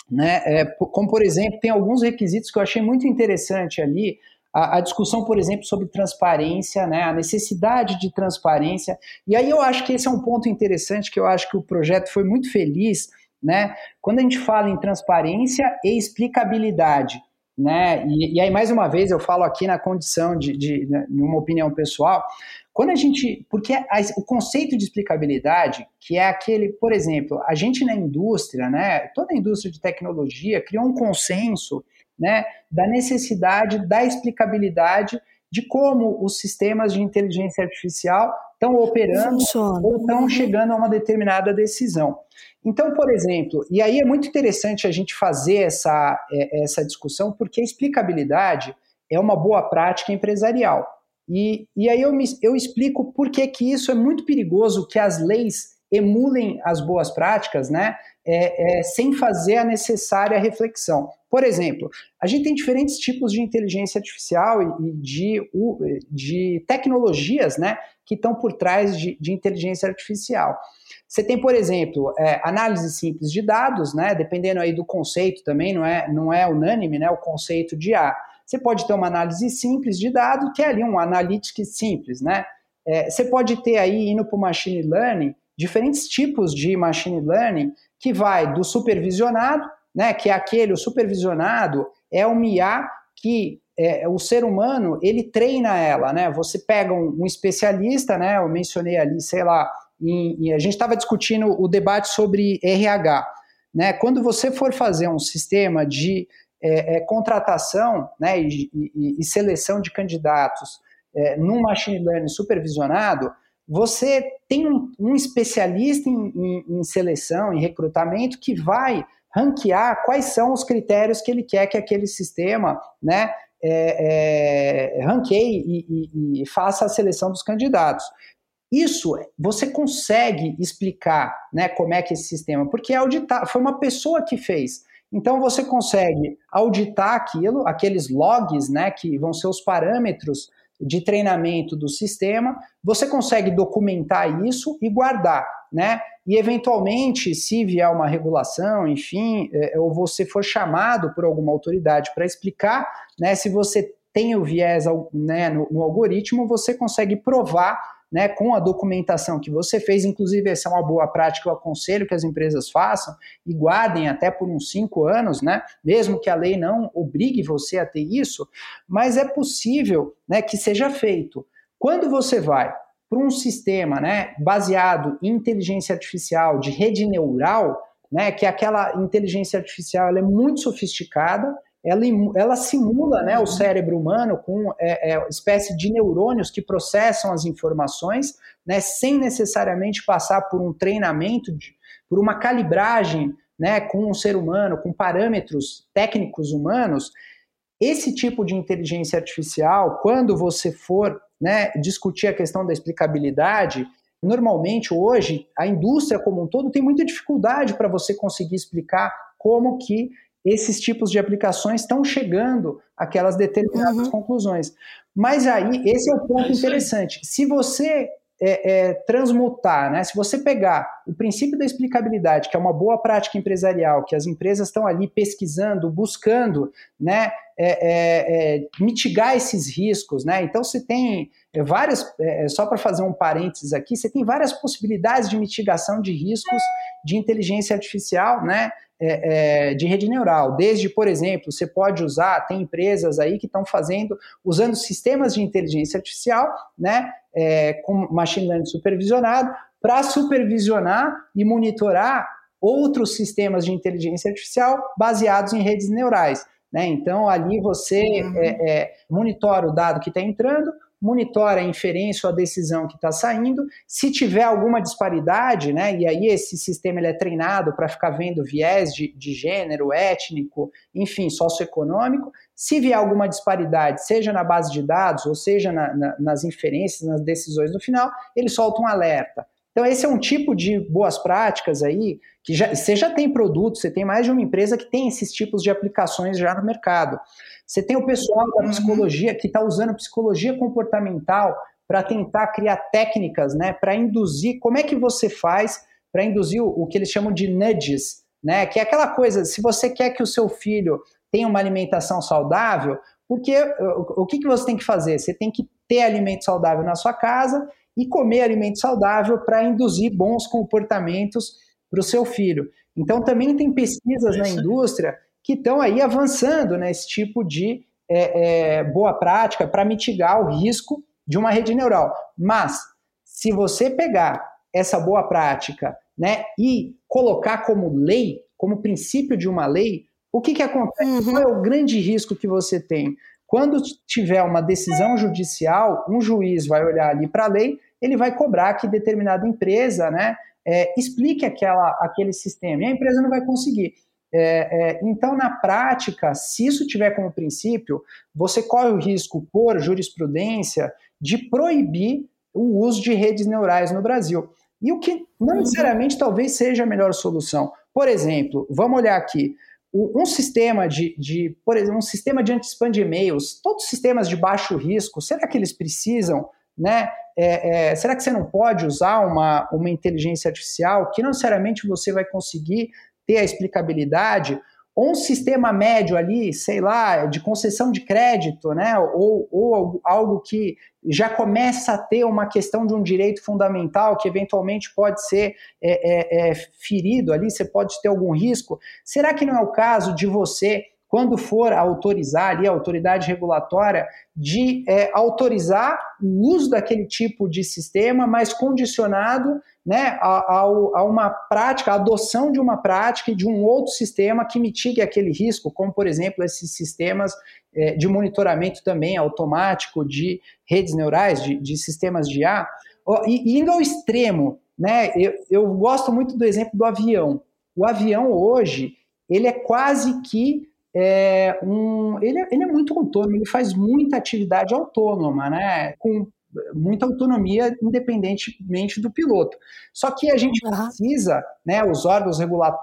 né? É, como por exemplo, tem alguns requisitos que eu achei muito interessante ali. A, a, discussão, por exemplo, sobre transparência, né, a necessidade de transparência. E aí eu acho que esse é um ponto interessante, que eu acho que o projeto foi muito feliz, né? Quando a gente fala em transparência e explicabilidade, né? E, e aí, mais uma vez, eu falo aqui na condição de, de, de né, uma opinião pessoal, quando a gente. Porque a, o conceito de explicabilidade, que é aquele, por exemplo, a gente na indústria, né? Toda a indústria de tecnologia criou um consenso né, da necessidade da explicabilidade de como os sistemas de inteligência artificial estão operando Funciona. ou estão chegando a uma determinada decisão. Então, por exemplo, e aí é muito interessante a gente fazer essa, é, essa discussão, porque a explicabilidade é uma boa prática empresarial. E, e aí eu, me, eu explico por que, que isso é muito perigoso, que as leis emulem as boas práticas, né, é, é, sem fazer a necessária reflexão. Por exemplo, a gente tem diferentes tipos de inteligência artificial e, de, de tecnologias né, que estão por trás de, de inteligência artificial. Você tem, por exemplo, é, análise simples de dados, né? Dependendo aí do conceito também, não é, não é unânime, né? O conceito de A. Você pode ter uma análise simples de dados, que é ali um analytics simples, né? É, você pode ter aí, indo para o machine learning, diferentes tipos de machine learning, que vai do supervisionado, né? Que é aquele, o supervisionado é um IA que é, o ser humano, ele treina ela, né? Você pega um, um especialista, né? Eu mencionei ali, sei lá, e, a gente estava discutindo o debate sobre RH. Né? Quando você for fazer um sistema de é, é, contratação né, e, e, e, seleção de candidatos é, num machine learning supervisionado, você tem um, um especialista em, em, em, seleção, em recrutamento, que vai ranquear quais são os critérios que ele quer que aquele sistema né, é, é, ranqueie e, e, faça a seleção dos candidatos. Isso você consegue explicar né, como é que esse sistema, porque é auditar, foi uma pessoa que fez. Então você consegue auditar aquilo, aqueles logs, né, que vão ser os parâmetros de treinamento do sistema, você consegue documentar isso e guardar, né? E eventualmente, se vier uma regulação, enfim, é, ou você for chamado por alguma autoridade para explicar, né, se você tem o viés né, no, no algoritmo, você consegue provar né, com a documentação que você fez, inclusive essa é uma boa prática, eu aconselho que as empresas façam e guardem até por uns cinco anos, né, mesmo que a lei não obrigue você a ter isso, mas é possível né, que seja feito. Quando você vai para um sistema né, baseado em inteligência artificial de rede neural, né, que é aquela inteligência artificial é muito sofisticada, ela, ela simula né, o cérebro humano com é, é, espécie de neurônios que processam as informações, né, sem necessariamente passar por um treinamento, de, por uma calibragem né, com um ser humano, com parâmetros técnicos humanos. Esse tipo de inteligência artificial, quando você for né, discutir a questão da explicabilidade, normalmente hoje a indústria como um todo tem muita dificuldade para você conseguir explicar como que esses tipos de aplicações estão chegando àquelas determinadas uhum. conclusões. Mas aí, esse é o ponto é interessante. Se você é, é, transmutar, né? se você pegar o princípio da explicabilidade, que é uma boa prática empresarial, que as empresas estão ali pesquisando, buscando né? É, é, é mitigar esses riscos, né? então você tem várias, só para fazer um parênteses aqui, você tem várias possibilidades de mitigação de riscos de inteligência artificial, né? É, é, de rede neural. Desde, por exemplo, você pode usar, tem empresas aí que estão fazendo, usando sistemas de inteligência artificial, né, é, com machine learning supervisionado, para supervisionar e monitorar outros sistemas de inteligência artificial baseados em redes neurais. Né? Então, ali você uhum. é, é, monitora o dado que está entrando, monitora a inferência ou a decisão que está saindo. Se tiver alguma disparidade, né, e aí esse sistema ele é treinado para ficar vendo viés de, de gênero, étnico, enfim, socioeconômico. Se vier alguma disparidade, seja na base de dados ou seja na, na, nas inferências, nas decisões no final, ele solta um alerta. Então, esse é um tipo de boas práticas aí, que já, você já tem produto, você tem mais de uma empresa que tem esses tipos de aplicações já no mercado. Você tem o pessoal da uhum. psicologia que está usando psicologia comportamental para tentar criar técnicas, né, para induzir. Como é que você faz para induzir o, o, que eles chamam de nudges, né, que é aquela coisa, se você quer que o seu filho tenha uma alimentação saudável, porque o, o que, que você tem que fazer? Você tem que ter alimento saudável na sua casa e comer alimento saudável para induzir bons comportamentos para o seu filho. Então, também tem pesquisas na indústria que estão aí avançando nesse tipo de é, é, boa prática para mitigar o risco de uma rede neural. Mas, se você pegar essa boa prática né, e colocar como lei, como princípio de uma lei, o que, que acontece? Uhum. Qual é o grande risco que você tem? Quando tiver uma decisão judicial, um juiz vai olhar ali para a lei, ele vai cobrar que determinada empresa né, é, explique aquela, aquele sistema, e a empresa não vai conseguir. É, é, então, na prática, se isso tiver como princípio, você corre o risco, por jurisprudência, de proibir o uso de redes neurais no Brasil. E o que não necessariamente talvez seja a melhor solução. Por exemplo, vamos olhar aqui. Um sistema de, de por exemplo, um sistema de anti-spam de e-mails, todos os sistemas de baixo risco, será que eles precisam, né? É, é, será que você não pode usar uma, uma inteligência artificial que não necessariamente você vai conseguir ter a explicabilidade? ou um sistema médio ali, sei lá, de concessão de crédito, né, ou, ou algo que já começa a ter uma questão de um direito fundamental que eventualmente pode ser é, é, é, ferido ali, você pode ter algum risco. Será que não é o caso de você quando for autorizar ali a autoridade regulatória de é, autorizar o uso daquele tipo de sistema, mas condicionado né, a, a, uma prática, a adoção de uma prática e de um outro sistema que mitigue aquele risco, como por exemplo esses sistemas é, de monitoramento também automático de redes neurais, de, de sistemas de IA. E indo ao extremo, né, eu, eu gosto muito do exemplo do avião. O avião hoje ele é quase que é um, ele, é, ele é muito autônomo, ele faz muita atividade autônoma, né? Com muita autonomia independentemente do piloto. Só que a gente precisa, né, os órgãos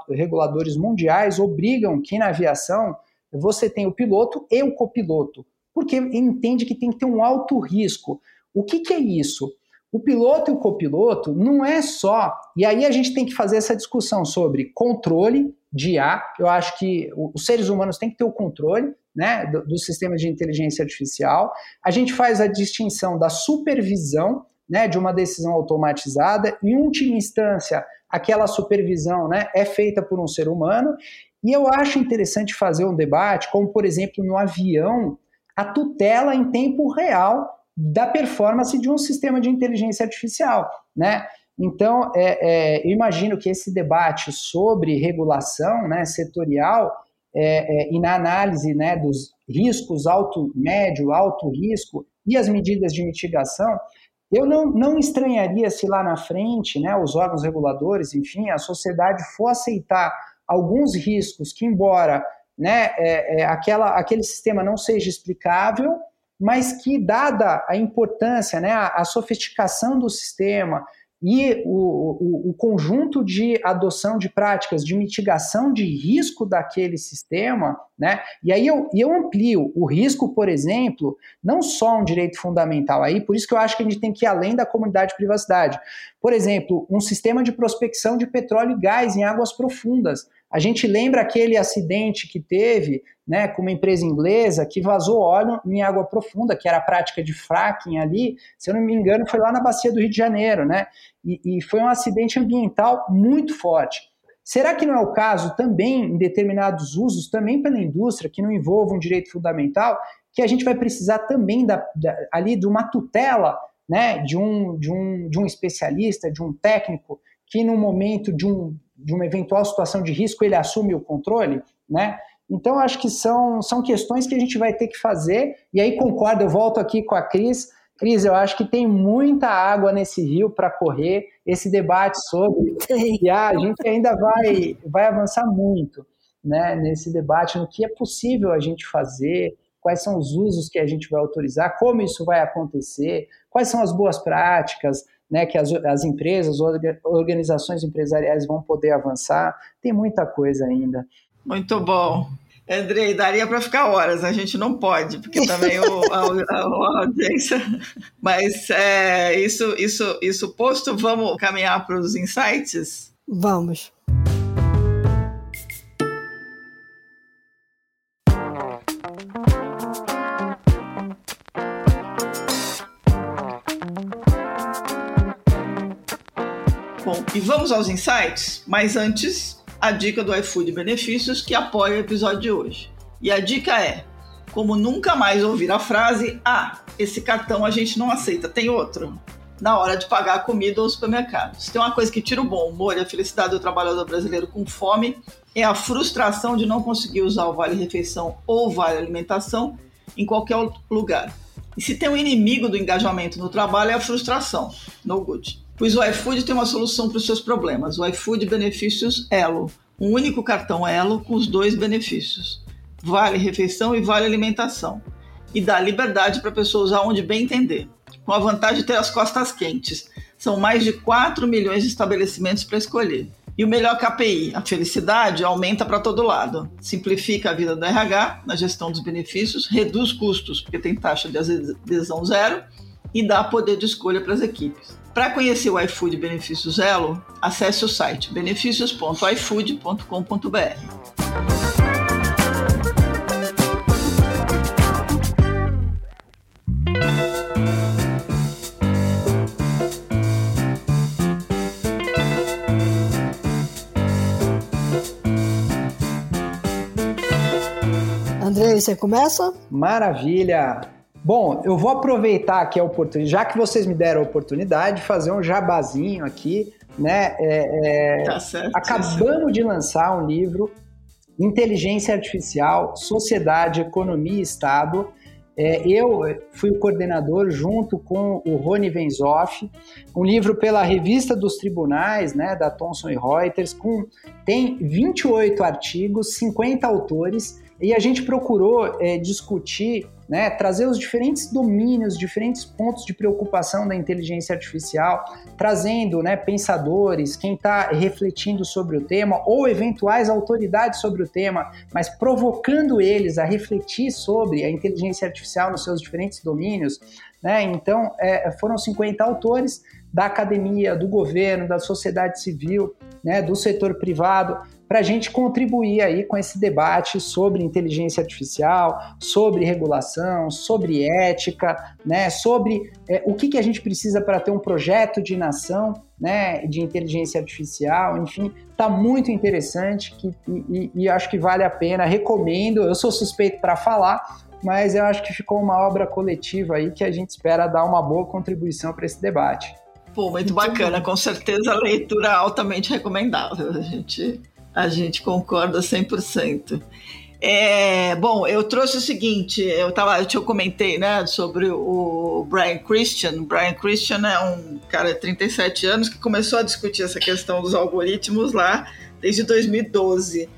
reguladores mundiais obrigam que na aviação você tenha o piloto e o copiloto, porque entende que tem que ter um alto risco. O que, que é isso? O piloto e o copiloto não é só. E aí a gente tem que fazer essa discussão sobre controle de IA. Eu acho que os seres humanos têm que ter o controle né, do sistemas de inteligência artificial. A gente faz a distinção da supervisão né, de uma decisão automatizada. Em última instância, aquela supervisão né, é feita por um ser humano. E eu acho interessante fazer um debate, como por exemplo no avião, a tutela em tempo real da performance de um sistema de inteligência artificial, né? Então, é, é, eu imagino que esse debate sobre regulação né, setorial é, é, e na análise né, dos riscos alto, médio, alto risco e as medidas de mitigação, eu não, não estranharia se lá na frente né, os órgãos reguladores, enfim, a sociedade for aceitar alguns riscos que, embora né, é, é, aquela, aquele sistema não seja explicável, mas que, dada a importância, né, a, a sofisticação do sistema, e o, o, o, conjunto de adoção de práticas de mitigação de risco daquele sistema, né? E aí eu, eu amplio o risco, por exemplo, não só um direito fundamental aí, por isso que eu acho que a gente tem que ir além da comunidade de privacidade. Por exemplo, um sistema de prospecção de petróleo e gás em águas profundas. A gente lembra aquele acidente que teve né, com uma empresa inglesa que vazou óleo em água profunda, que era a prática de fracking ali, se eu não me engano, foi lá na bacia do Rio de Janeiro, né? E, e foi um acidente ambiental muito forte. Será que não é o caso também em determinados usos, também pela indústria, que não envolvam um direito fundamental, que a gente vai precisar também da, da, ali de uma tutela né, de, um, de, um, de um especialista, de um técnico, que no momento de, um, de uma eventual situação de risco ele assume o controle, né? Então, acho que são, são questões que a gente vai ter que fazer, e aí concordo, eu volto aqui com a Cris. Cris, eu acho que tem muita água nesse rio para correr, esse debate sobre. E a gente ainda vai, vai avançar muito né, nesse debate, no que é possível a gente fazer, quais são os usos que a gente vai autorizar, como isso vai acontecer, quais são as boas práticas, né, que as, as empresas, organizações empresariais vão poder avançar. Tem muita coisa ainda. Muito bom. Andrei, daria para ficar horas, a gente não pode, porque também o, *laughs* a, a, a, audiência. Mas é, isso, isso, isso posto, vamos caminhar para os insights? Vamos. Vamos aos insights, mas antes a dica do iFood Benefícios que apoia o episódio de hoje. E a dica é: como nunca mais ouvir a frase, ah, esse cartão a gente não aceita, tem outro. Na hora de pagar a comida ou supermercado. Se tem uma coisa que tira o bom humor e a felicidade do trabalhador brasileiro com fome, é a frustração de não conseguir usar o Vale Refeição ou Vale Alimentação em qualquer lugar. E se tem um inimigo do engajamento no trabalho é a frustração. No good. Pois o iFood tem uma solução para os seus problemas. O iFood Benefícios Elo. Um único cartão Elo com os dois benefícios. Vale refeição e vale alimentação. E dá liberdade para a pessoa usar onde bem entender. Com a vantagem de ter as costas quentes. São mais de 4 milhões de estabelecimentos para escolher. E o melhor KPI, a felicidade, aumenta para todo lado. Simplifica a vida do RH na gestão dos benefícios, reduz custos, porque tem taxa de adesão zero, e dá poder de escolha para as equipes. Para conhecer o iFood Benefícios Elo, acesse o site benefícios.ifood.com.br. Andrei, você começa? Maravilha! Bom, eu vou aproveitar aqui a oportunidade, já que vocês me deram a oportunidade, fazer um jabazinho aqui, né? É, é, tá certo, acabamos de lançar um livro, Inteligência Artificial, Sociedade, Economia e Estado. É, eu fui o coordenador junto com o Rony Venzoff, um livro pela Revista dos Tribunais, né, da Thomson Reuters, com tem 28 artigos, 50 autores e a gente procurou é, discutir, né, trazer os diferentes domínios, diferentes pontos de preocupação da inteligência artificial, trazendo né, pensadores, quem está refletindo sobre o tema, ou eventuais autoridades sobre o tema, mas provocando eles a refletir sobre a inteligência artificial nos seus diferentes domínios. Né? Então, é, foram 50 autores da academia, do governo, da sociedade civil, né, do setor privado, para a gente contribuir aí com esse debate sobre inteligência artificial, sobre regulação, sobre ética, né, sobre é, o que, que a gente precisa para ter um projeto de nação né, de inteligência artificial, enfim, está muito interessante que, e, e, acho que vale a pena, recomendo, eu sou suspeito para falar, mas eu acho que ficou uma obra coletiva aí que a gente espera dar uma boa contribuição para esse debate. Pô, muito bacana, com certeza a leitura altamente recomendável. A gente a gente concorda 100%. É, bom, eu trouxe o seguinte, eu tava, eu te comentei, né, sobre o Brian Christian. Brian Christian é um cara de 37 anos que começou a discutir essa questão dos algoritmos lá desde 2012.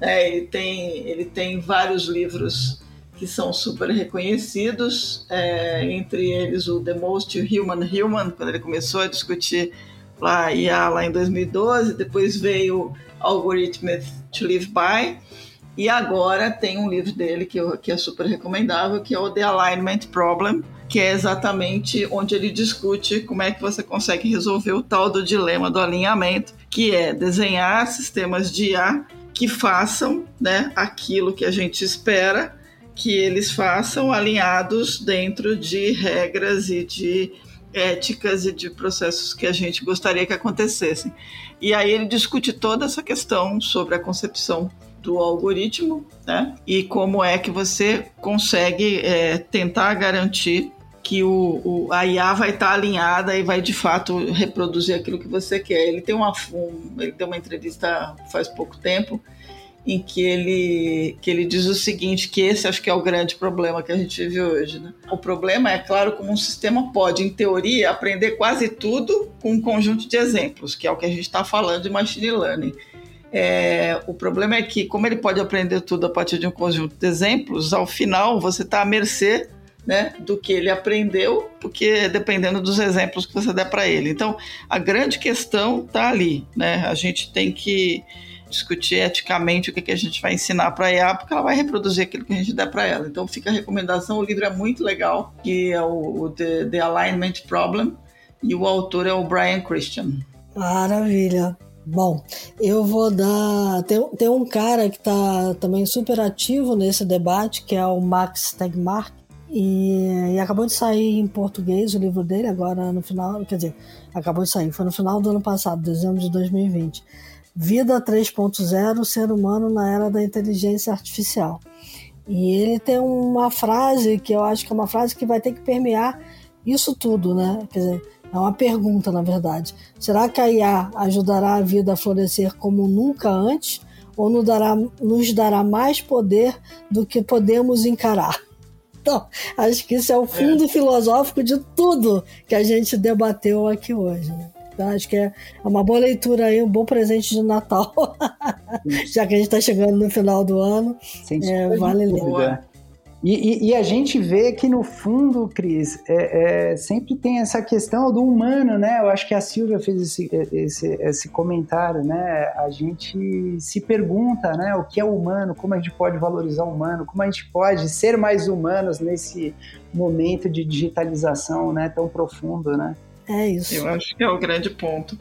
É, ele, tem, ele tem vários livros que são super reconhecidos, é, entre eles o The Most Human Human, quando ele começou a discutir lá IA lá em 2012, depois veio Algorithm to Live By, e agora tem um livro dele que, eu, que é super recomendável, que é o The Alignment Problem, que é exatamente onde ele discute como é que você consegue resolver o tal do dilema do alinhamento, que é desenhar sistemas de IA que façam né, aquilo que a gente espera que eles façam alinhados dentro de regras e de éticas e de processos que a gente gostaria que acontecessem. E aí ele discute toda essa questão sobre a concepção do algoritmo, né? E como é que você consegue é, tentar garantir que o, o, a IA vai estar alinhada e vai de fato reproduzir aquilo que você quer. Ele tem uma, um, ele deu uma entrevista faz pouco tempo em que ele, que ele diz o seguinte, que esse acho que é o grande problema que a gente vive hoje. Né? O problema é, claro, como um sistema pode, em teoria, aprender quase tudo com um conjunto de exemplos, que é o que a gente está falando de machine learning. É, o problema é que, como ele pode aprender tudo a partir de um conjunto de exemplos, ao final você está à mercê né, do que ele aprendeu, porque dependendo dos exemplos que você der para ele. Então, a grande questão está ali. Né? A gente tem que discutir eticamente o que, que a gente vai ensinar para a IA, porque ela vai reproduzir aquilo que a gente der para ela. Então fica a recomendação, o livro é muito legal, que é o, o The, The Alignment Problem, e o autor é o Brian Christian. Maravilha. Bom, eu vou dar. Tem, tem um cara que está também super ativo nesse debate, que é o Max Tegmark, e, e, acabou de sair em português o livro dele, agora no final. Quer dizer, acabou de sair, foi no final do ano passado, dezembro de 2020. Vida 3.0, ser humano na era da inteligência artificial. E ele tem uma frase que eu acho que é uma frase que vai ter que permear isso tudo, né? Quer dizer, é uma pergunta, na verdade. Será que a IA ajudará a vida a florescer como nunca antes? Ou nos dará, nos dará mais poder do que podemos encarar? *laughs* Então, acho que isso é o fundo é. filosófico de tudo que a gente debateu aqui hoje. Né? Então, acho que é uma boa leitura aí, um bom presente de Natal, *laughs* já que a gente está chegando no final do ano. É, vale ler. E, e, e, a gente vê que no fundo, Cris, é, é, sempre tem essa questão do humano, né? Eu acho que a Silvia fez esse, esse, esse, comentário, né? A gente se pergunta, né? O que é humano? Como a gente pode valorizar o humano? Como a gente pode ser mais humanos nesse momento de digitalização, né? Tão profundo, né? É isso. Eu acho que é o grande ponto.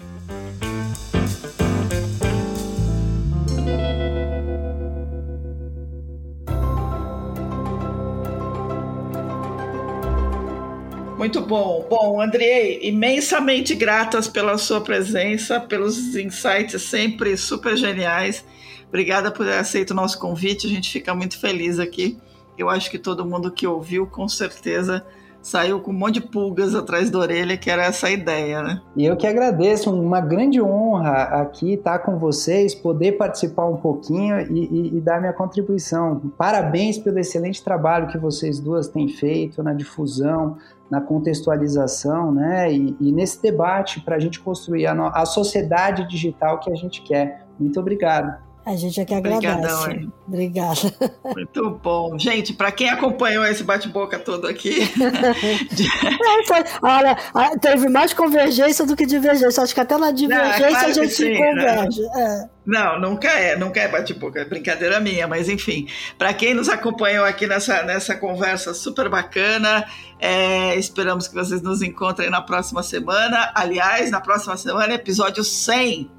Muito bom. Bom, Andrei, imensamente gratas pela sua presença, pelos insights sempre super geniais. Obrigada por ter aceito o nosso convite. A gente fica muito feliz aqui. Eu acho que todo mundo que ouviu, com certeza, saiu com um monte de pulgas atrás da orelha, que era essa ideia, né? E eu que agradeço, uma grande honra aqui estar com vocês, poder participar um pouquinho e, e, e dar minha contribuição. Parabéns pelo excelente trabalho que vocês duas têm feito na difusão, na contextualização, né? E, e nesse debate para a gente construir a, a sociedade digital que a gente quer. Muito obrigado. A gente é que agradece. Obrigada. *laughs* Muito bom. Gente, para quem acompanhou esse bate-boca todo aqui. *laughs* é, foi, olha, teve mais convergência do que divergência. Acho que até na divergência não, é claro a gente sim, converge. Né? É. Não, nunca é, nunca é bate-boca, é brincadeira minha, mas enfim. Para quem nos acompanhou aqui nessa, nessa conversa super bacana, é, esperamos que vocês nos encontrem na próxima semana. Aliás, na próxima semana, episódio 100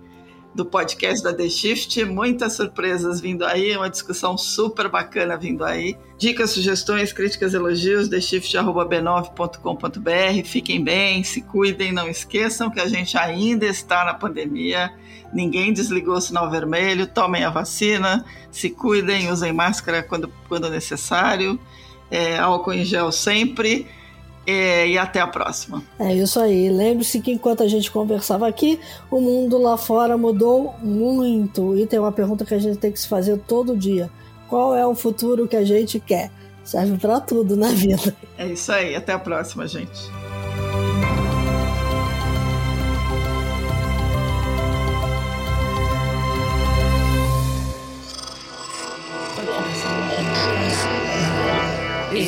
do podcast da The Shift. Muitas surpresas vindo aí, uma discussão super bacana vindo aí. Dicas, sugestões, críticas, elogios, theshift.b9.com.br. Fiquem bem, se cuidem, não esqueçam que a gente ainda está na pandemia. Ninguém desligou o sinal vermelho. Tomem a vacina, se cuidem, usem máscara quando, quando necessário. É, álcool em gel sempre é, e até a próxima. É isso aí. Lembre-se que enquanto a gente conversava aqui, o mundo lá fora mudou muito. E tem uma pergunta que a gente tem que se fazer todo dia: qual é o futuro que a gente quer? Serve para tudo na vida. É isso aí. Até a próxima, gente.